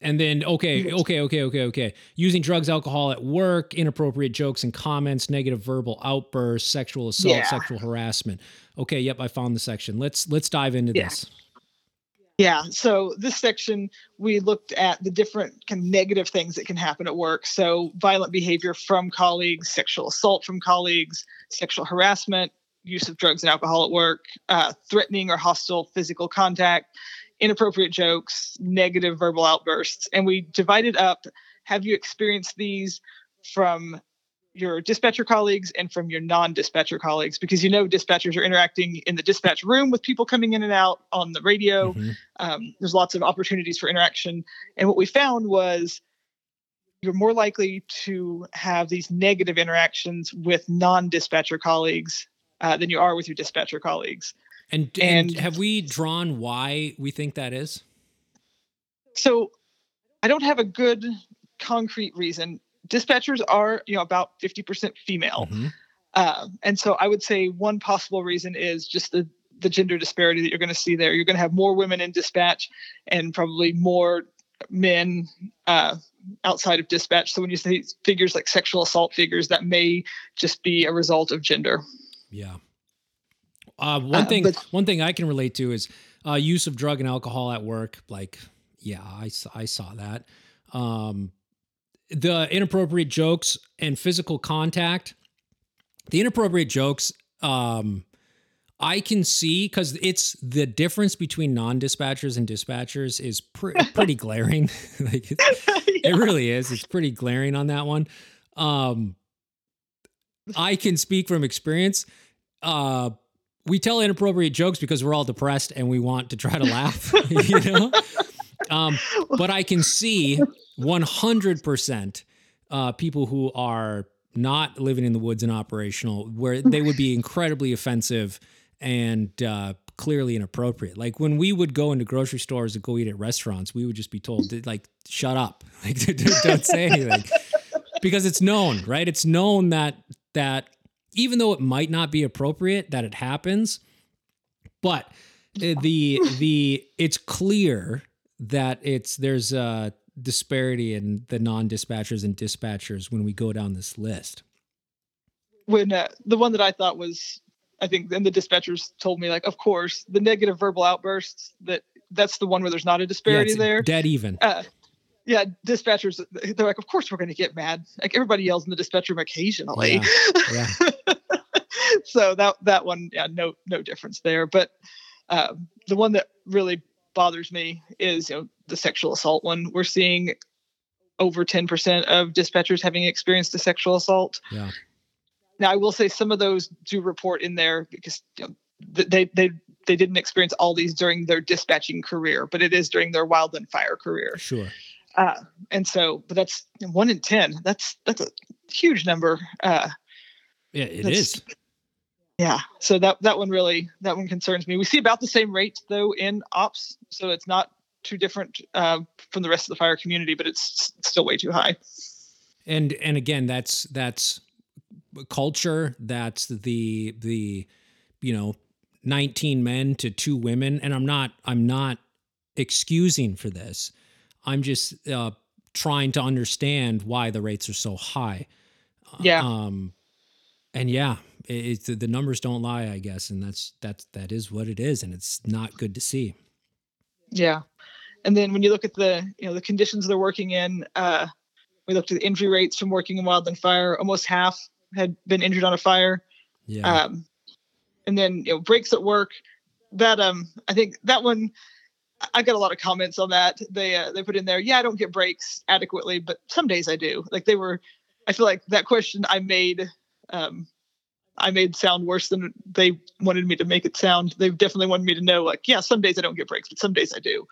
and then okay, okay, okay, okay, okay. Using drugs, alcohol at work, inappropriate jokes and comments, negative verbal outbursts, sexual assault, Yeah. sexual harassment. Okay, yep, I found the section. Let's let's dive into Yeah. this. Yeah. So this section, we looked at the different kind of negative things that can happen at work. So violent behavior from colleagues, sexual assault from colleagues, sexual harassment, use of drugs and alcohol at work, uh, threatening or hostile physical contact, inappropriate jokes, negative verbal outbursts. And we divided up, have you experienced these from your dispatcher colleagues and from your non-dispatcher colleagues because you know dispatchers are interacting in the dispatch room with people coming in and out on the radio Mhm. um, there's lots of opportunities for interaction and what we found was you're more likely to have these negative interactions with non-dispatcher colleagues uh, than you are with your dispatcher colleagues And, and And- have we drawn why we think that is? so i don't have a good concrete reason dispatchers are you know about 50% female Mhm. Um, and so I would say one possible reason is just the the gender disparity that you're going to see there. You're going to have more women in dispatch and probably more men uh, outside of dispatch. So when you see figures like sexual assault figures, that may just be a result of gender. Yeah. Uh, one Uh, thing, but- one thing I can relate to is uh, use of drug and alcohol at work. Like, yeah, I saw, I saw that. Um, the inappropriate jokes and physical contact. The inappropriate jokes, um, I can see because it's the difference between non-dispatchers and dispatchers is pre- pretty glaring. like, it, it really is. It's pretty glaring on that one. Um, I can speak from experience. Uh, we tell inappropriate jokes because we're all depressed and we want to try to laugh, you know. Um, but I can see 100% uh, people who are not living in the woods and operational, where they would be incredibly offensive and uh, clearly inappropriate. Like when we would go into grocery stores and go eat at restaurants, we would just be told, to, like, shut up, like, don't say anything, because it's known, right? It's known that that even though it might not be appropriate that it happens, but uh, the the it's clear that it's there's a disparity in the non-dispatchers and dispatchers when we go down this list. When uh, the one that I thought was, I think, and the dispatchers told me like, of course, the negative verbal outbursts that that's the one where there's not a disparity yeah, there. Dead even. Uh, yeah, dispatchers, they're like, of course we're going to get mad. Like everybody yells in the dispatch room occasionally. Yeah. yeah. so that that one, yeah, no no difference there. But uh, the one that really bothers me is you know the sexual assault one. We're seeing over 10% of dispatchers having experienced a sexual assault. Yeah. Now I will say some of those do report in there because you know, they they they didn't experience all these during their dispatching career, but it is during their wildland fire career. Sure. Uh, and so, but that's one in ten. That's that's a huge number. Uh, yeah, it is. Yeah. So that that one really that one concerns me. We see about the same rate though in ops, so it's not too different uh, from the rest of the fire community, but it's still way too high. And and again, that's that's culture. That's the the you know 19 men to two women, and I'm not I'm not excusing for this. I'm just uh, trying to understand why the rates are so high. Yeah. Um, and yeah, it, it, the numbers don't lie, I guess, and that's that's that is what it is, and it's not good to see. Yeah, and then when you look at the you know the conditions they're working in, uh, we looked at the injury rates from working in wildland fire. Almost half had been injured on a fire. Yeah. Um, and then you know breaks at work. That um, I think that one. I got a lot of comments on that. They uh, they put in there, yeah, I don't get breaks adequately, but some days I do. Like they were, I feel like that question I made um, I made sound worse than they wanted me to make it sound. They definitely wanted me to know, like, yeah, some days I don't get breaks, but some days I do.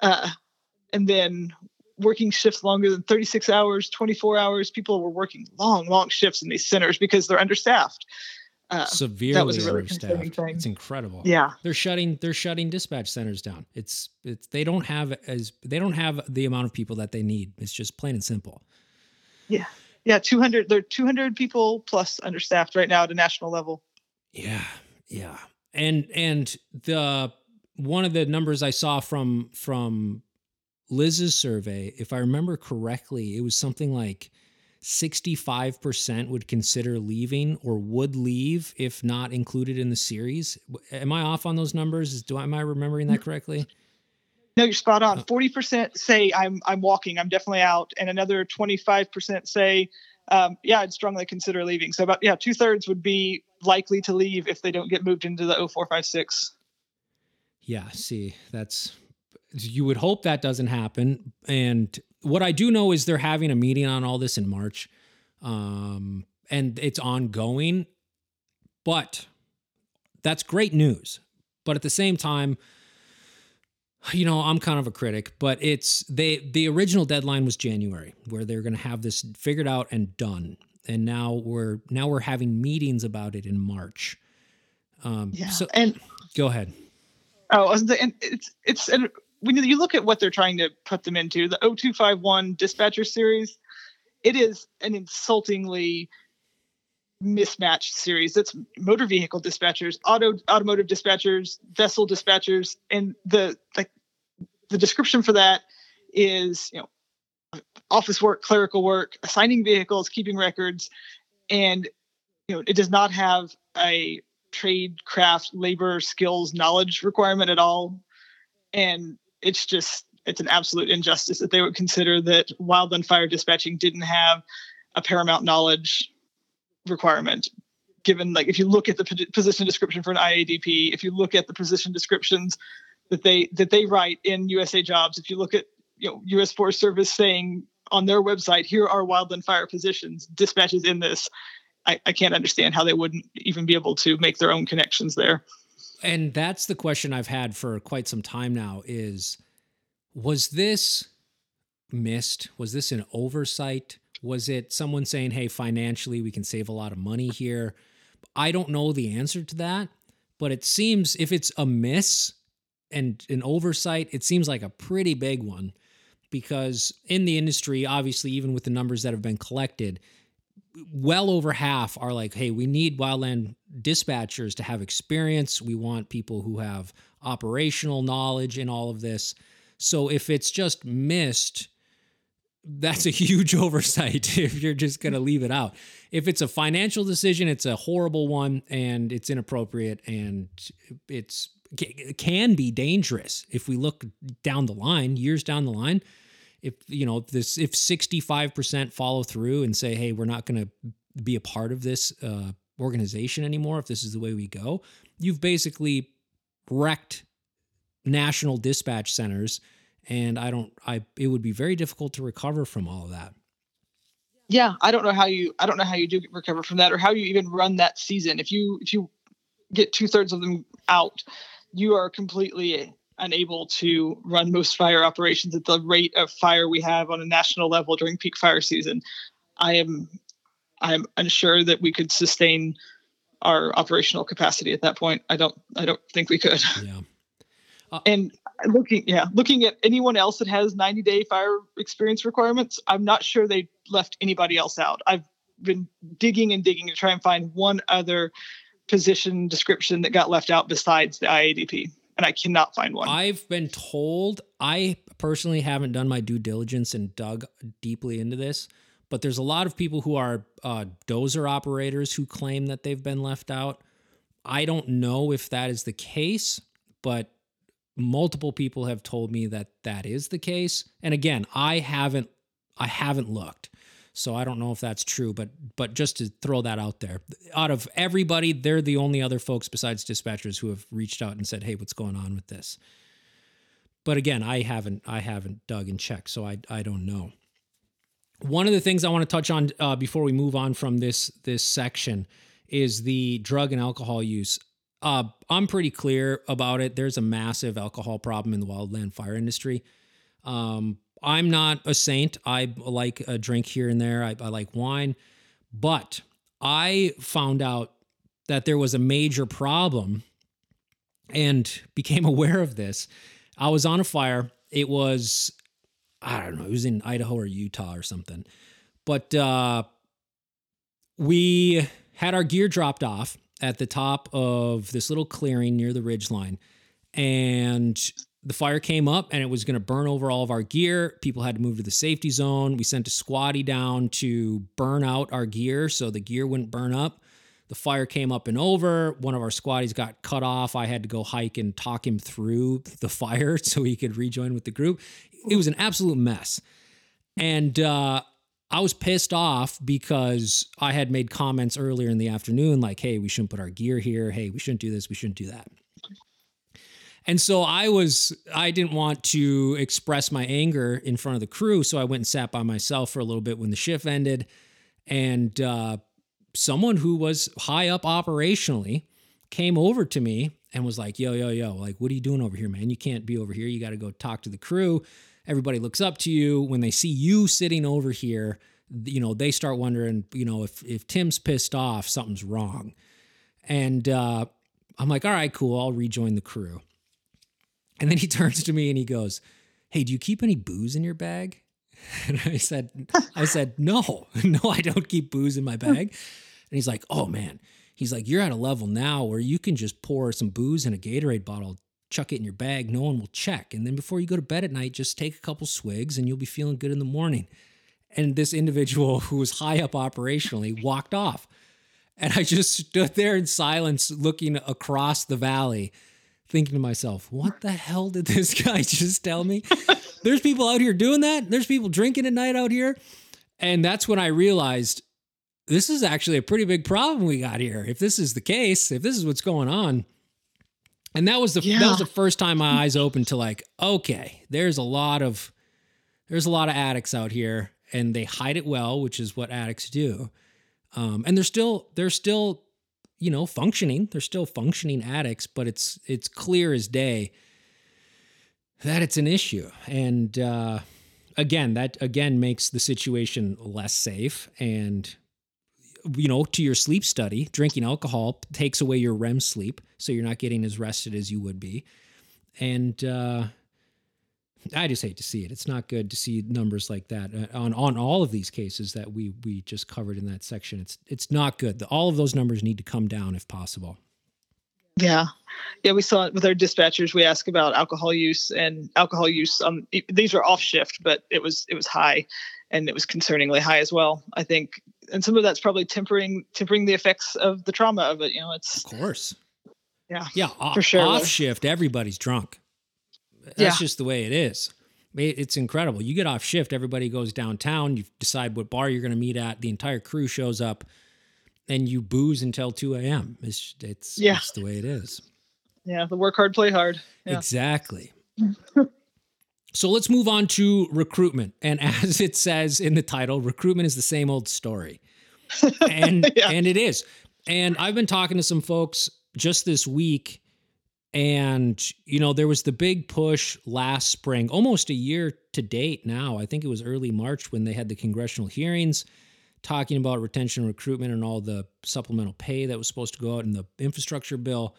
Uh, and then working shifts longer than 36 hours, 24 hours. People were working long, long shifts in these centers because they're understaffed. Uh, Severely that was really understaffed. It's incredible. Yeah, they're shutting they're shutting dispatch centers down. It's it's they don't have as they don't have the amount of people that they need. It's just plain and simple. Yeah, yeah, 200. There are 200 people plus understaffed right now at a national level. Yeah, yeah, and and the one of the numbers I saw from from Liz's survey, if I remember correctly, it was something like 65% would consider leaving or would leave if not included in the series. Am I off on those numbers? Do am I remembering that mm, correctly? No, you're spot on. Uh, forty percent say I'm I'm walking. I'm definitely out, and another twenty five percent say, um, yeah, I'd strongly consider leaving. So about yeah, two thirds would be likely to leave if they don't get moved into the 0456. Yeah, see, that's you would hope that doesn't happen. And what I do know is they're having a meeting on all this in March, um, and it's ongoing. But that's great news. But at the same time, you know, I'm kind of a critic, but it's they the original deadline was January where they're going to have this figured out and done. And now we're now we're having meetings about it in March. Um yeah. so and go ahead. Oh, and it's it's and when you look at what they're trying to put them into, the 0251 dispatcher series, it is an insultingly mismatched series. It's motor vehicle dispatchers, auto automotive dispatchers, vessel dispatchers, and the like the description for that is you know office work, clerical work, assigning vehicles, keeping records, and you know it does not have a trade, craft, labor, skills, knowledge requirement at all, and it's just it's an absolute injustice that they would consider that wildland fire dispatching didn't have a paramount knowledge requirement given like if you look at the position description for an IADP, if you look at the position descriptions that they that they write in USA Jobs, if you look at you know U.S. Forest Service saying on their website, here are wildland fire positions, dispatches in this, I, I can't understand how they wouldn't even be able to make their own connections there. And that's the question I've had for quite some time now: is was this missed? Was this an oversight? Was it someone saying, hey, financially, we can save a lot of money here? I don't know the answer to that, but it seems if it's a miss and an oversight, it seems like a pretty big one because in the industry, obviously, even with the numbers that have been collected, well over half are like, hey, we need wildland dispatchers to have experience. We want people who have operational knowledge in all of this. So if it's just missed, that's a huge oversight if you're just going to leave it out. If it's a financial decision, it's a horrible one and it's inappropriate and it's it can be dangerous if we look down the line, years down the line. If you know this, if 65% follow through and say, "Hey, we're not going to be a part of this uh, organization anymore," if this is the way we go, you've basically wrecked national dispatch centers and I don't I it would be very difficult to recover from all of that. Yeah, I don't know how you I don't know how you do recover from that or how you even run that season. If you if you get two thirds of them out, you are completely unable to run most fire operations at the rate of fire we have on a national level during peak fire season. I am I'm unsure that we could sustain our operational capacity at that point. I don't I don't think we could. Yeah. Uh, and looking yeah looking at anyone else that has 90 day fire experience requirements i'm not sure they left anybody else out. I've been digging and digging to try and find one other position description that got left out besides the iadp and i cannot find one. I've been told i personally haven't done my due diligence and dug deeply into this but there's a lot of people who are uh, dozer operators who claim that they've been left out. I don't know if that is the case but multiple people have told me that that is the case. And again i haven't i haven't looked. So i don't know if that's true but but just to throw that out there out of everybody they're the only other folks besides dispatchers who have reached out and said hey what's going on with this? But again i haven't i haven't dug and checked so i i don't know. One of the things i want to touch on uh, before we move on from this this section is the drug and alcohol use uh, I'm pretty clear about it. There's a massive alcohol problem in the wildland fire industry. Um, I'm not a saint. I like a drink here and there. I, I like wine, but I found out that there was a major problem and became aware of this. I was on a fire. It was, I don't know, it was in Idaho or Utah or something. But uh, we had our gear dropped off at the top of this little clearing near the ridge line. And the fire came up and it was going to burn over all of our gear. People had to move to the safety zone. We sent a squaddie down to burn out our gear so the gear wouldn't burn up. The fire came up and over. One of our squaddies got cut off. I had to go hike and talk him through the fire so he could rejoin with the group. It was an absolute mess. And uh, I was pissed off because I had made comments earlier in the afternoon like, hey, we shouldn't put our gear here. Hey, we shouldn't do this. We shouldn't do that. And so I was, I didn't want to express my anger in front of the crew. So I went and sat by myself for a little bit when the shift ended. And uh, someone who was high up operationally came over to me and was like, yo, yo, yo, like, what are you doing over here, man? You can't be over here. You got to go talk to the crew everybody looks up to you. When they see you sitting over here you know they start wondering you know if if tim's pissed off something's wrong. And uh, i'm like all right cool i'll rejoin the crew. And then he turns to me and he goes hey do you keep any booze in your bag? And i said i said no no i don't keep booze in my bag. And he's like oh man. He's like you're at a level now where you can just pour some booze in a gatorade bottle chuck it in your bag. No one will check. And then before you go to bed at night, just take a couple swigs and you'll be feeling good in the morning. And this individual who was high up operationally walked off. And I just stood there in silence, looking across the valley, thinking to myself, what the hell did this guy just tell me? There's people out here doing that. There's people drinking at night out here. And that's when I realized this is actually a pretty big problem we got here. If this is the case, if this is what's going on, and that was the yeah. that was the first time my eyes opened to like okay there's a lot of there's a lot of addicts out here and they hide it well which is what addicts do. Um, and they're still they're still you know functioning. They're still functioning addicts but it's it's clear as day that it's an issue. And uh, again that again makes the situation less safe and you know, to your sleep study, drinking alcohol takes away your REM sleep, so you're not getting as rested as you would be. And uh, I just hate to see it. It's not good to see numbers like that uh, on on all of these cases that we we just covered in that section. It's it's not good. The, all of those numbers need to come down if possible. Yeah, yeah, we saw it with our dispatchers. We asked about alcohol use and alcohol use. Um, these were off shift, but it was it was high, and it was concerningly high as well. I think, and some of that's probably tempering tempering the effects of the trauma of it. You know, it's of course. Yeah, yeah, for sure. Off shift, everybody's drunk. That's yeah. just the way it is. It's incredible. You get off shift, everybody goes downtown. You decide what bar you're going to meet at. The entire crew shows up, and you booze until 2 a.m. It's it's yeah. It's the way it is. Yeah, the work hard, play hard. Yeah. Exactly. so let's move on to recruitment. And as it says in the title, recruitment is the same old story. And yeah. and it is. And I've been talking to some folks just this week and, you know, there was the big push last spring, almost a year to date now. I think it was early March when they had the congressional hearings talking about retention recruitment and all the supplemental pay that was supposed to go out in the infrastructure bill.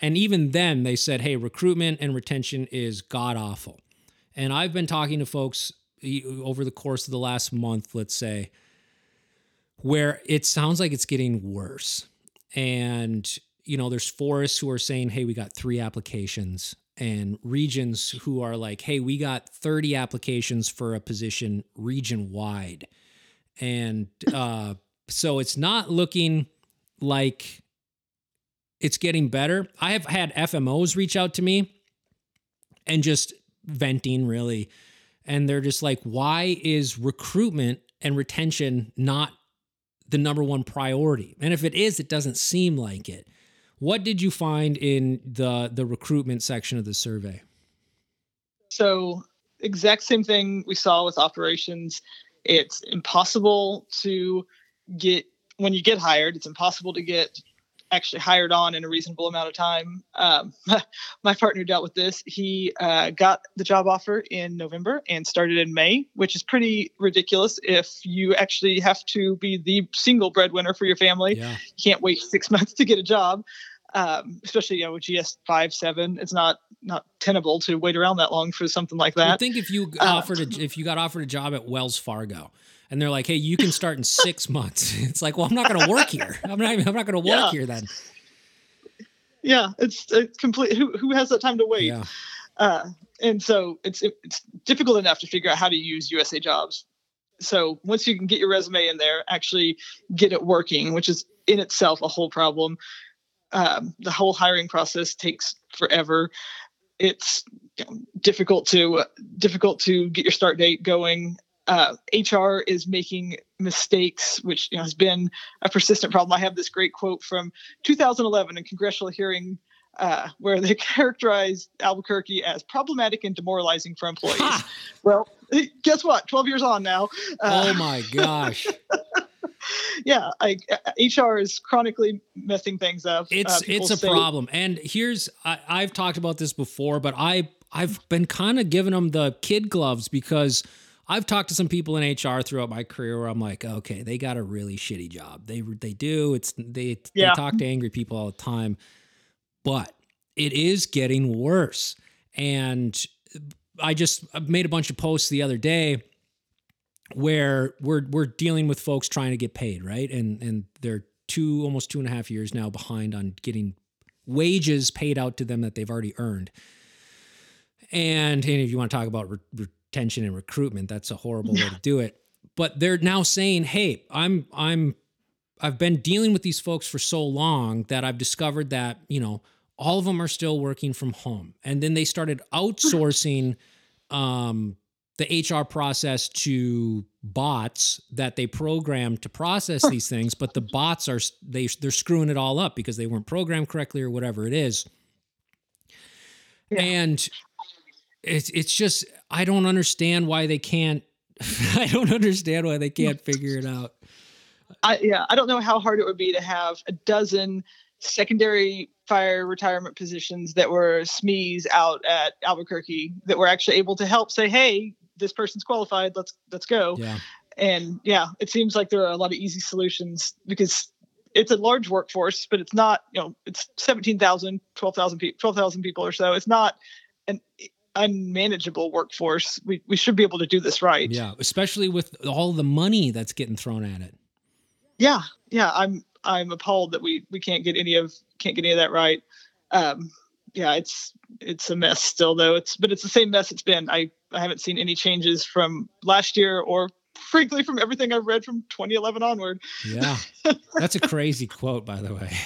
And even then, they said, hey, recruitment and retention is god awful. And I've been talking to folks over the course of the last month, let's say, where it sounds like it's getting worse. And you know, there's forests who are saying, hey, we got three applications, and regions who are like, hey, we got 30 applications for a position region wide. And uh, so it's not looking like it's getting better. I have had FMOs reach out to me and just venting really. And they're just like, why is recruitment and retention not the number one priority? And if it is, it doesn't seem like it. What did you find in the the recruitment section of the survey? So, exact same thing we saw with operations. It's impossible to get when you get hired. It's impossible to get actually hired on in a reasonable amount of time. Um, my partner dealt with this. He uh, got the job offer in November and started in May, which is pretty ridiculous if you actually have to be the single breadwinner for your family. Yeah. You can't wait six months to get a job um, especially you know with GS five seven, it's not not tenable to wait around that long for something like that. I think if you uh, offered a, if you got offered a job at Wells Fargo and they're like, hey, you can start in six months, it's like, well, I'm not going to work here. I'm not. I'm not going to work yeah. here then. Yeah, it's, it's complete. Who who has that time to wait? Yeah. Uh, and so it's it's difficult enough to figure out how to use USA Jobs. So once you can get your resume in there, actually get it working, which is in itself a whole problem um, the whole hiring process takes forever. It's difficult to difficult to get your start date going. Uh, HR is making mistakes, which you know, has been a persistent problem. I have this great quote from 2011 in congressional hearing uh, where they characterized Albuquerque as problematic and demoralizing for employees. Ha! Well, guess what? 12 years on now. Uh, oh my gosh. yeah, I, HR is chronically messing things up. Uh, it's it's a say, problem. And here's I, I've talked about this before, but I I've been kind of giving them the kid gloves because I've talked to some people in HR throughout my career where I'm like, okay, they got a really shitty job. They they do. It's they yeah. they talk to angry people all the time, but it is getting worse. And I just made a bunch of posts the other day where we're we're dealing with folks trying to get paid, right? And and they're two almost two and a half years now behind on getting wages paid out to them that they've already earned. And, and if you want to talk about re- retention and recruitment, that's a horrible way to do it. But they're now saying, "Hey, I'm I'm I've been dealing with these folks for so long that I've discovered that, you know, all of them are still working from home." And then they started outsourcing um the HR process to bots that they programmed to process these things, but the bots are they they're screwing it all up because they weren't programmed correctly or whatever it is. Yeah. And it's it's just I don't understand why they can't I don't understand why they can't figure it out. I yeah, I don't know how hard it would be to have a dozen secondary fire retirement positions that were SMEs out at Albuquerque that were actually able to help say, hey, this person's qualified. Let's let's go. Yeah. And yeah, it seems like there are a lot of easy solutions because it's a large workforce, but it's not, you know, it's 17,000, 12,000 people, 12,000 people or so. It's not an unmanageable workforce. We we should be able to do this right. Yeah, especially with all the money that's getting thrown at it. Yeah, yeah. I'm I'm appalled that we we can't get any of can't get any of that right. Um, yeah, it's it's a mess still though. It's but it's the same mess it's been. I I haven't seen any changes from last year or frankly from everything I've read from 2011 onward. Yeah. That's a crazy quote by the way.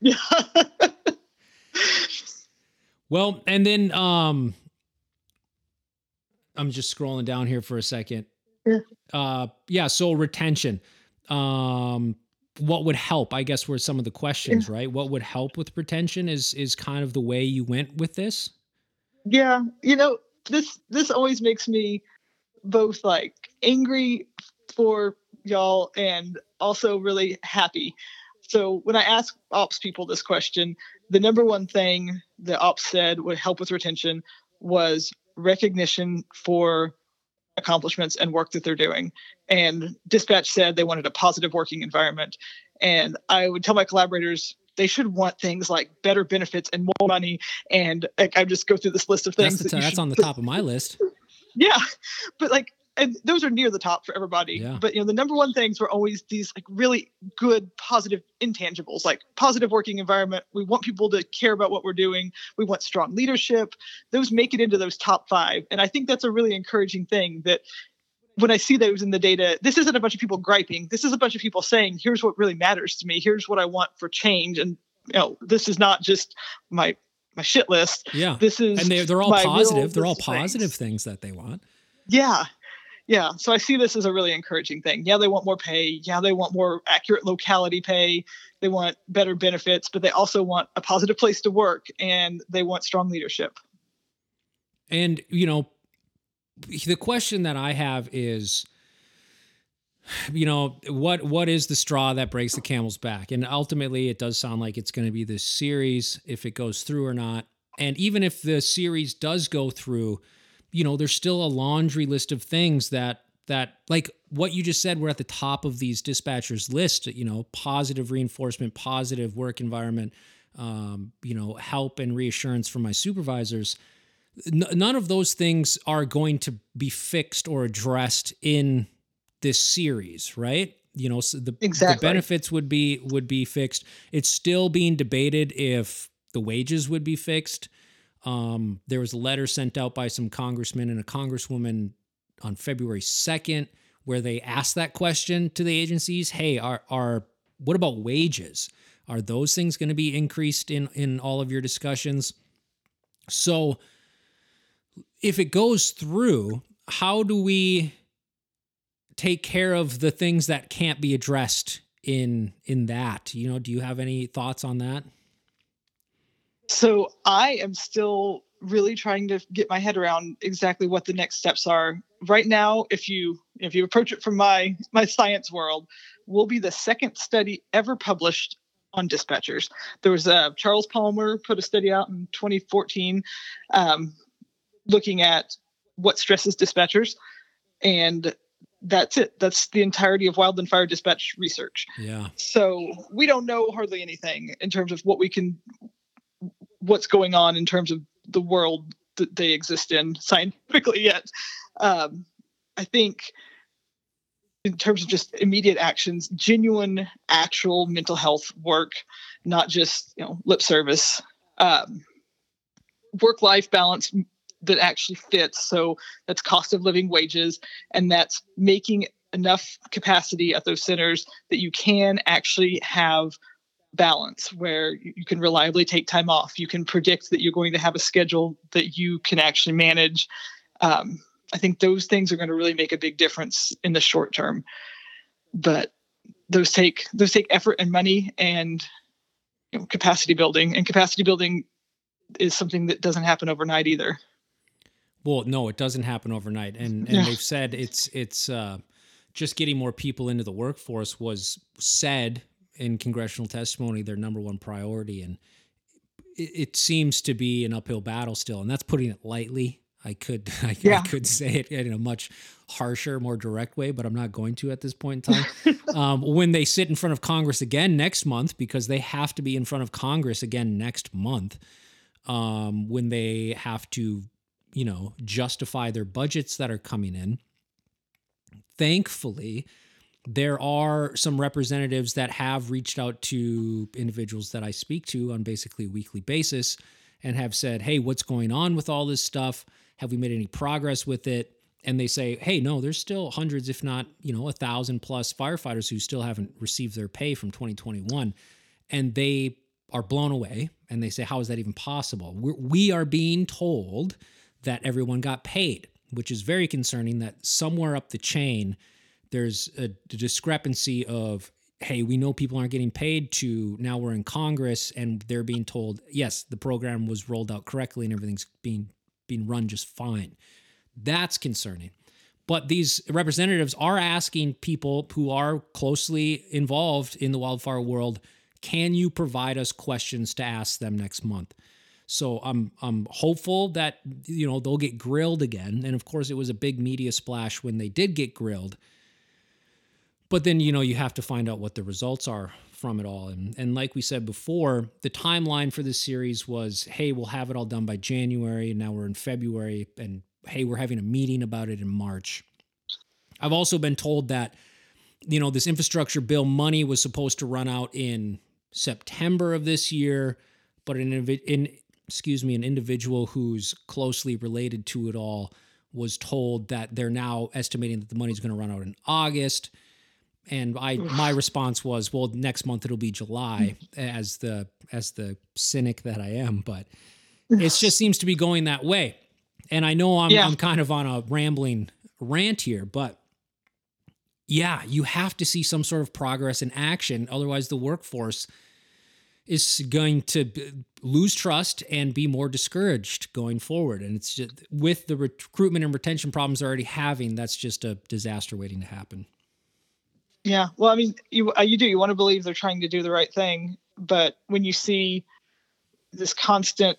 Yeah. well, and then um I'm just scrolling down here for a second. Yeah. Uh yeah, so retention. Um what would help i guess were some of the questions right what would help with retention is is kind of the way you went with this yeah you know this this always makes me both like angry for y'all and also really happy so when i ask ops people this question the number one thing the ops said would help with retention was recognition for accomplishments and work that they're doing. And dispatch said they wanted a positive working environment. And I would tell my collaborators they should want things like better benefits and more money. And like, I just go through this list of things. That's, that that's on the top of my list. Yeah. But like and those are near the top for everybody. Yeah. But you know, the number one things were always these like really good, positive intangibles, like positive working environment. We want people to care about what we're doing. We want strong leadership. Those make it into those top five, and I think that's a really encouraging thing. That when I see those in the data, this isn't a bunch of people griping. This is a bunch of people saying, "Here's what really matters to me. Here's what I want for change." And you know, this is not just my my shit list. Yeah. This is and they, they're all positive. They're all positive things. things that they want. Yeah yeah so i see this as a really encouraging thing. Yeah they want more pay. Yeah they want more accurate locality pay. They want better benefits but they also want a positive place to work and they want strong leadership. And you know the question that i have is you know what what is the straw that breaks the camel's back? And ultimately it does sound like it's going to be this series if it goes through or not. And even if the series does go through you know, there's still a laundry list of things that that like what you just said we're at the top of these dispatchers list you know positive reinforcement positive work environment um, you know help and reassurance from my supervisors. N- none of those things are going to be fixed or addressed in this series right? You know so the, exactly. the benefits would be would be fixed. It's still being debated if the wages would be fixed um, there was a letter sent out by some congressmen and a congresswoman on February 2nd where they asked that question to the agencies. Hey are are what about wages? Are those things going to be increased in in all of your discussions? So if it goes through how do we take care of the things that can't be addressed in in that? You know do you have any thoughts on that so I am still really trying to get my head around exactly what the next steps are. Right now, if you if you approach it from my my science world, will be the second study ever published on dispatchers. There was a Charles Palmer put a study out in 2014, um, looking at what stresses dispatchers, and that's it. That's the entirety of wildland fire dispatch research. Yeah. So we don't know hardly anything in terms of what we can what's going on in terms of the world that they exist in scientifically yet. Um, I think in terms of just immediate actions, genuine, actual mental health work, not just you know lip service, um, work life balance that actually fits. So that's cost of living wages, and that's making enough capacity at those centers that you can actually have balance where you can reliably take time off. You can predict that you're going to have a schedule that you can actually manage. Um, I think those things are going to really make a big difference in the short term. But those take those take effort and money and you know, capacity building. And capacity building is something that doesn't happen overnight either. Well, no, it doesn't happen overnight. And and yeah. they've said it's it's uh, just getting more people into the workforce was said in congressional testimony their number one priority, and it, it seems to be an uphill battle still, and that's putting it lightly. I could I, yeah. I, could say it in a much harsher, more direct way, but I'm not going to at this point in time. um, when they sit in front of Congress again next month, because they have to be in front of Congress again next month, um, when they have to you know, justify their budgets that are coming in. Thankfully, there are some representatives that have reached out to individuals that I speak to on basically a weekly basis and have said, Hey, what's going on with all this stuff? Have we made any progress with it? And they say, Hey, no, there's still hundreds, if not, you know, a thousand plus firefighters who still haven't received their pay from 2021. And they are blown away and they say, How is that even possible? We're, we are being told that everyone got paid, which is very concerning that somewhere up the chain, there's a discrepancy of hey we know people aren't getting paid to now we're in congress and they're being told yes the program was rolled out correctly and everything's being being run just fine. That's concerning. But these representatives are asking people who are closely involved in the wildfire world can you provide us questions to ask them next month? So I'm I'm hopeful that you know they'll get grilled again. And of course it was a big media splash when they did get grilled but then you know you have to find out what the results are from it all. And and like we said before the timeline for this series was hey we'll have it all done by January. And now we're in February and hey we're having a meeting about it in March. I've also been told that you know this infrastructure bill money was supposed to run out in September of this year but an in excuse me an individual who's closely related to it all was told that they're now estimating that the money's going to run out in August and I my response was, well, next month it'll be July, as the as the cynic that I am, but it just seems to be going that way. And I know I'm yeah. I'm kind of on a rambling rant here, but yeah, you have to see some sort of progress in action, otherwise the workforce is going to lose trust and be more discouraged going forward. And it's just with the recruitment and retention problems they're already having, that's just a disaster waiting to happen. Yeah, well, I mean, you uh, you do. You want to believe they're trying to do the right thing, but when you see this constant,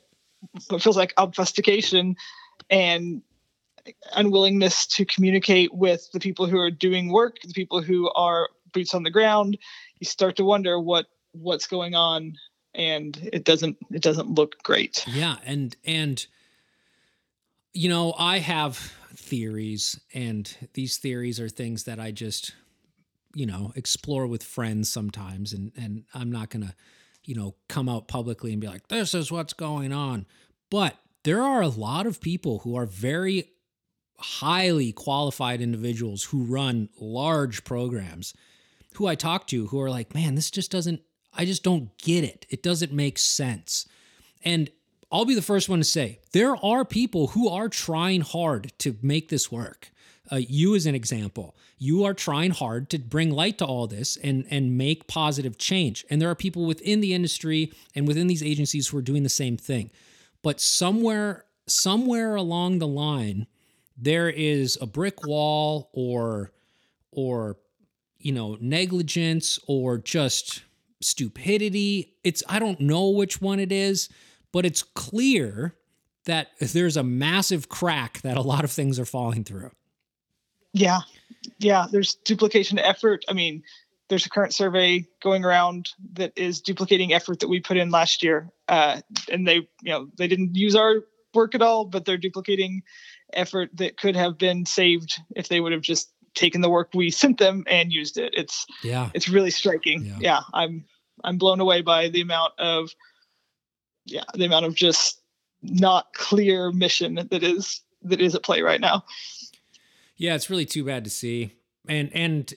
what feels like obfuscation and unwillingness to communicate with the people who are doing work, the people who are boots on the ground, you start to wonder what what's going on, and it doesn't it doesn't look great. Yeah, and and you know, I have theories, and these theories are things that I just you know explore with friends sometimes and and i'm not gonna you know come out publicly and be like this is what's going on. But there are a lot of people who are very highly qualified individuals who run large programs who i talk to who are like man this just doesn't i just don't get it. It doesn't make sense. And I'll be the first one to say there are people who are trying hard to make this work uh, you as an example. You are trying hard to bring light to all this and and make positive change. And there are people within the industry and within these agencies who are doing the same thing. But somewhere somewhere along the line there is a brick wall or or you know negligence or just stupidity. It's i don't know which one it is but it's clear that there's a massive crack that a lot of things are falling through yeah. Yeah. There's duplication effort. I mean, there's a current survey going around that is duplicating effort that we put in last year. Uh, and they, you know, they didn't use our work at all, but they're duplicating effort that could have been saved if they would have just taken the work we sent them and used it. It's yeah, it's really striking. Yeah, yeah I'm I'm blown away by the amount of yeah, the amount of just not clear mission that is that is at play right now. Yeah, it's really too bad to see. And and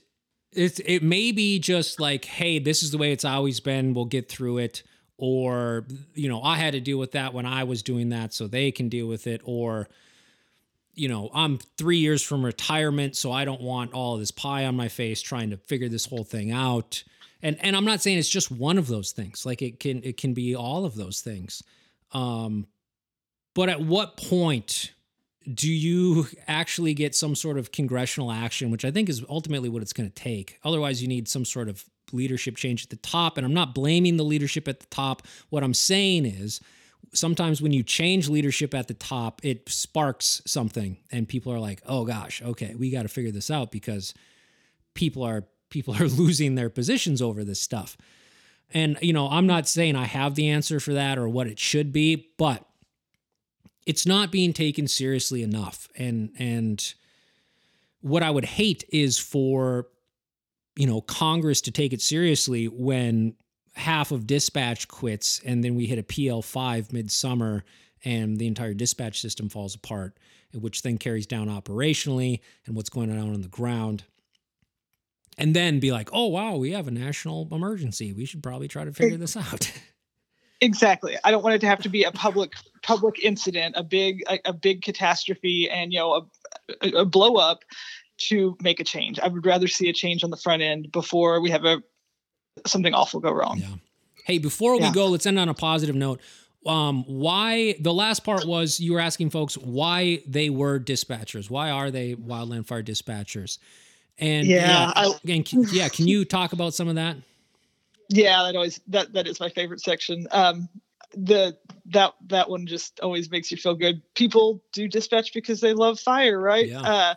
it's it may be just like, hey, this is the way it's always been. We'll get through it. Or, you know, I had to deal with that when I was doing that, so they can deal with it. Or, you know, I'm three years from retirement, so I don't want all this pie on my face trying to figure this whole thing out. And and I'm not saying it's just one of those things. Like it can it can be all of those things. Um, but at what point do you actually get some sort of congressional action, which I think is ultimately what it's going to take? Otherwise, you need some sort of leadership change at the top. And I'm not blaming the leadership at the top. What I'm saying is, sometimes when you change leadership at the top, it sparks something, and people are like, "Oh gosh, okay, we got to figure this out because people are people are losing their positions over this stuff." And you know, I'm not saying I have the answer for that or what it should be, but it's not being taken seriously enough. And and what I would hate is for you know Congress to take it seriously when half of dispatch quits and then we hit a PL5 midsummer and the entire dispatch system falls apart, which then carries down operationally and what's going on on the ground. And then be like, oh, wow, we have a national emergency. We should probably try to figure this out. Exactly. I don't want it to have to be a public public incident, a big a, a big catastrophe, and you know a, a, blow up to make a change. I would rather see a change on the front end before we have a something awful go wrong. Yeah. Hey, before yeah. we go, let's end on a positive note. Um, why the last part was you were asking folks why they were dispatchers. Why are they wildland fire dispatchers? And yeah, yeah, I, and, yeah. Can you talk about some of that? Yeah, that always that that is my favorite section. Um, the that that one just always makes you feel good. People do dispatch because they love fire, right? Yeah. Uh,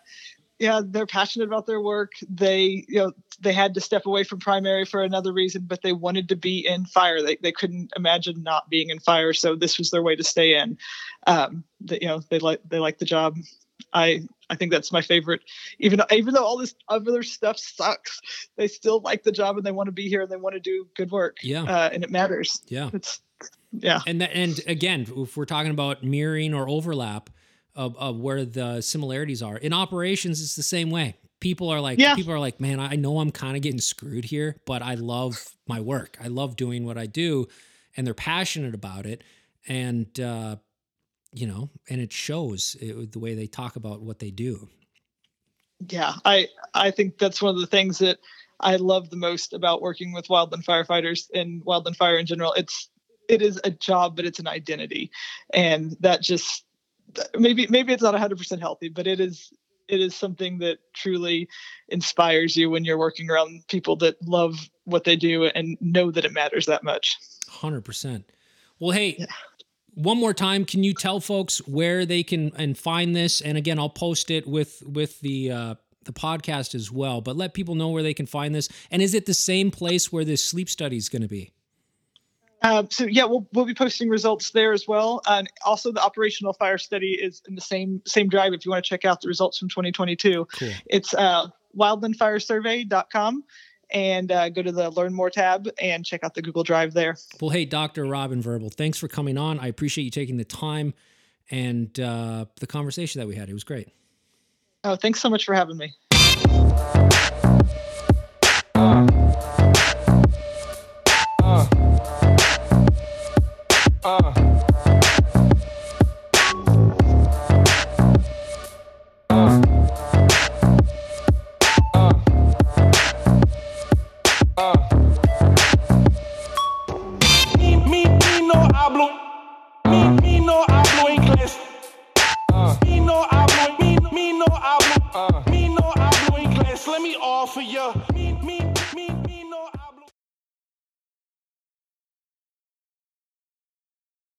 yeah, they're passionate about their work. They, you know, they had to step away from primary for another reason, but they wanted to be in fire. They, they couldn't imagine not being in fire, so this was their way to stay in. Um, that you know, they like they like the job. I I think that's my favorite. Even though, even though all this other stuff sucks, they still like the job and they want to be here and they want to do good work. Yeah, uh, and it matters. Yeah, it's yeah. And the, and again, if we're talking about mirroring or overlap of, of where the similarities are in operations, it's the same way. People are like, yeah. people are like, man, I know I'm kind of getting screwed here, but I love my work. I love doing what I do, and they're passionate about it. And uh, you know, and it shows it, the way they talk about what they do. Yeah, I I think that's one of the things that I love the most about working with wildland firefighters and wildland fire in general. It's it is a job, but it's an identity, and that just maybe maybe it's not 100% healthy, but it is it is something that truly inspires you when you're working around people that love what they do and know that it matters that much. 100%. Well, hey, yeah one more time, can you tell folks where they can and find this? And again, I'll post it with with the uh, the podcast as well. But let people know where they can find this. And is it the same place where this sleep study is going to be? Uh, so yeah, we'll we'll be posting results there as well. And also, the operational fire study is in the same same drive. If you want to check out the results from 2022, cool. it's uh, wildlandfiresurvey.com and uh, go to the Learn More tab and check out the Google Drive there. Well, hey, Dr. Robin Verble, thanks for coming on. I appreciate you taking the time and uh, the conversation that we had. It was great. Oh, thanks so much for having me.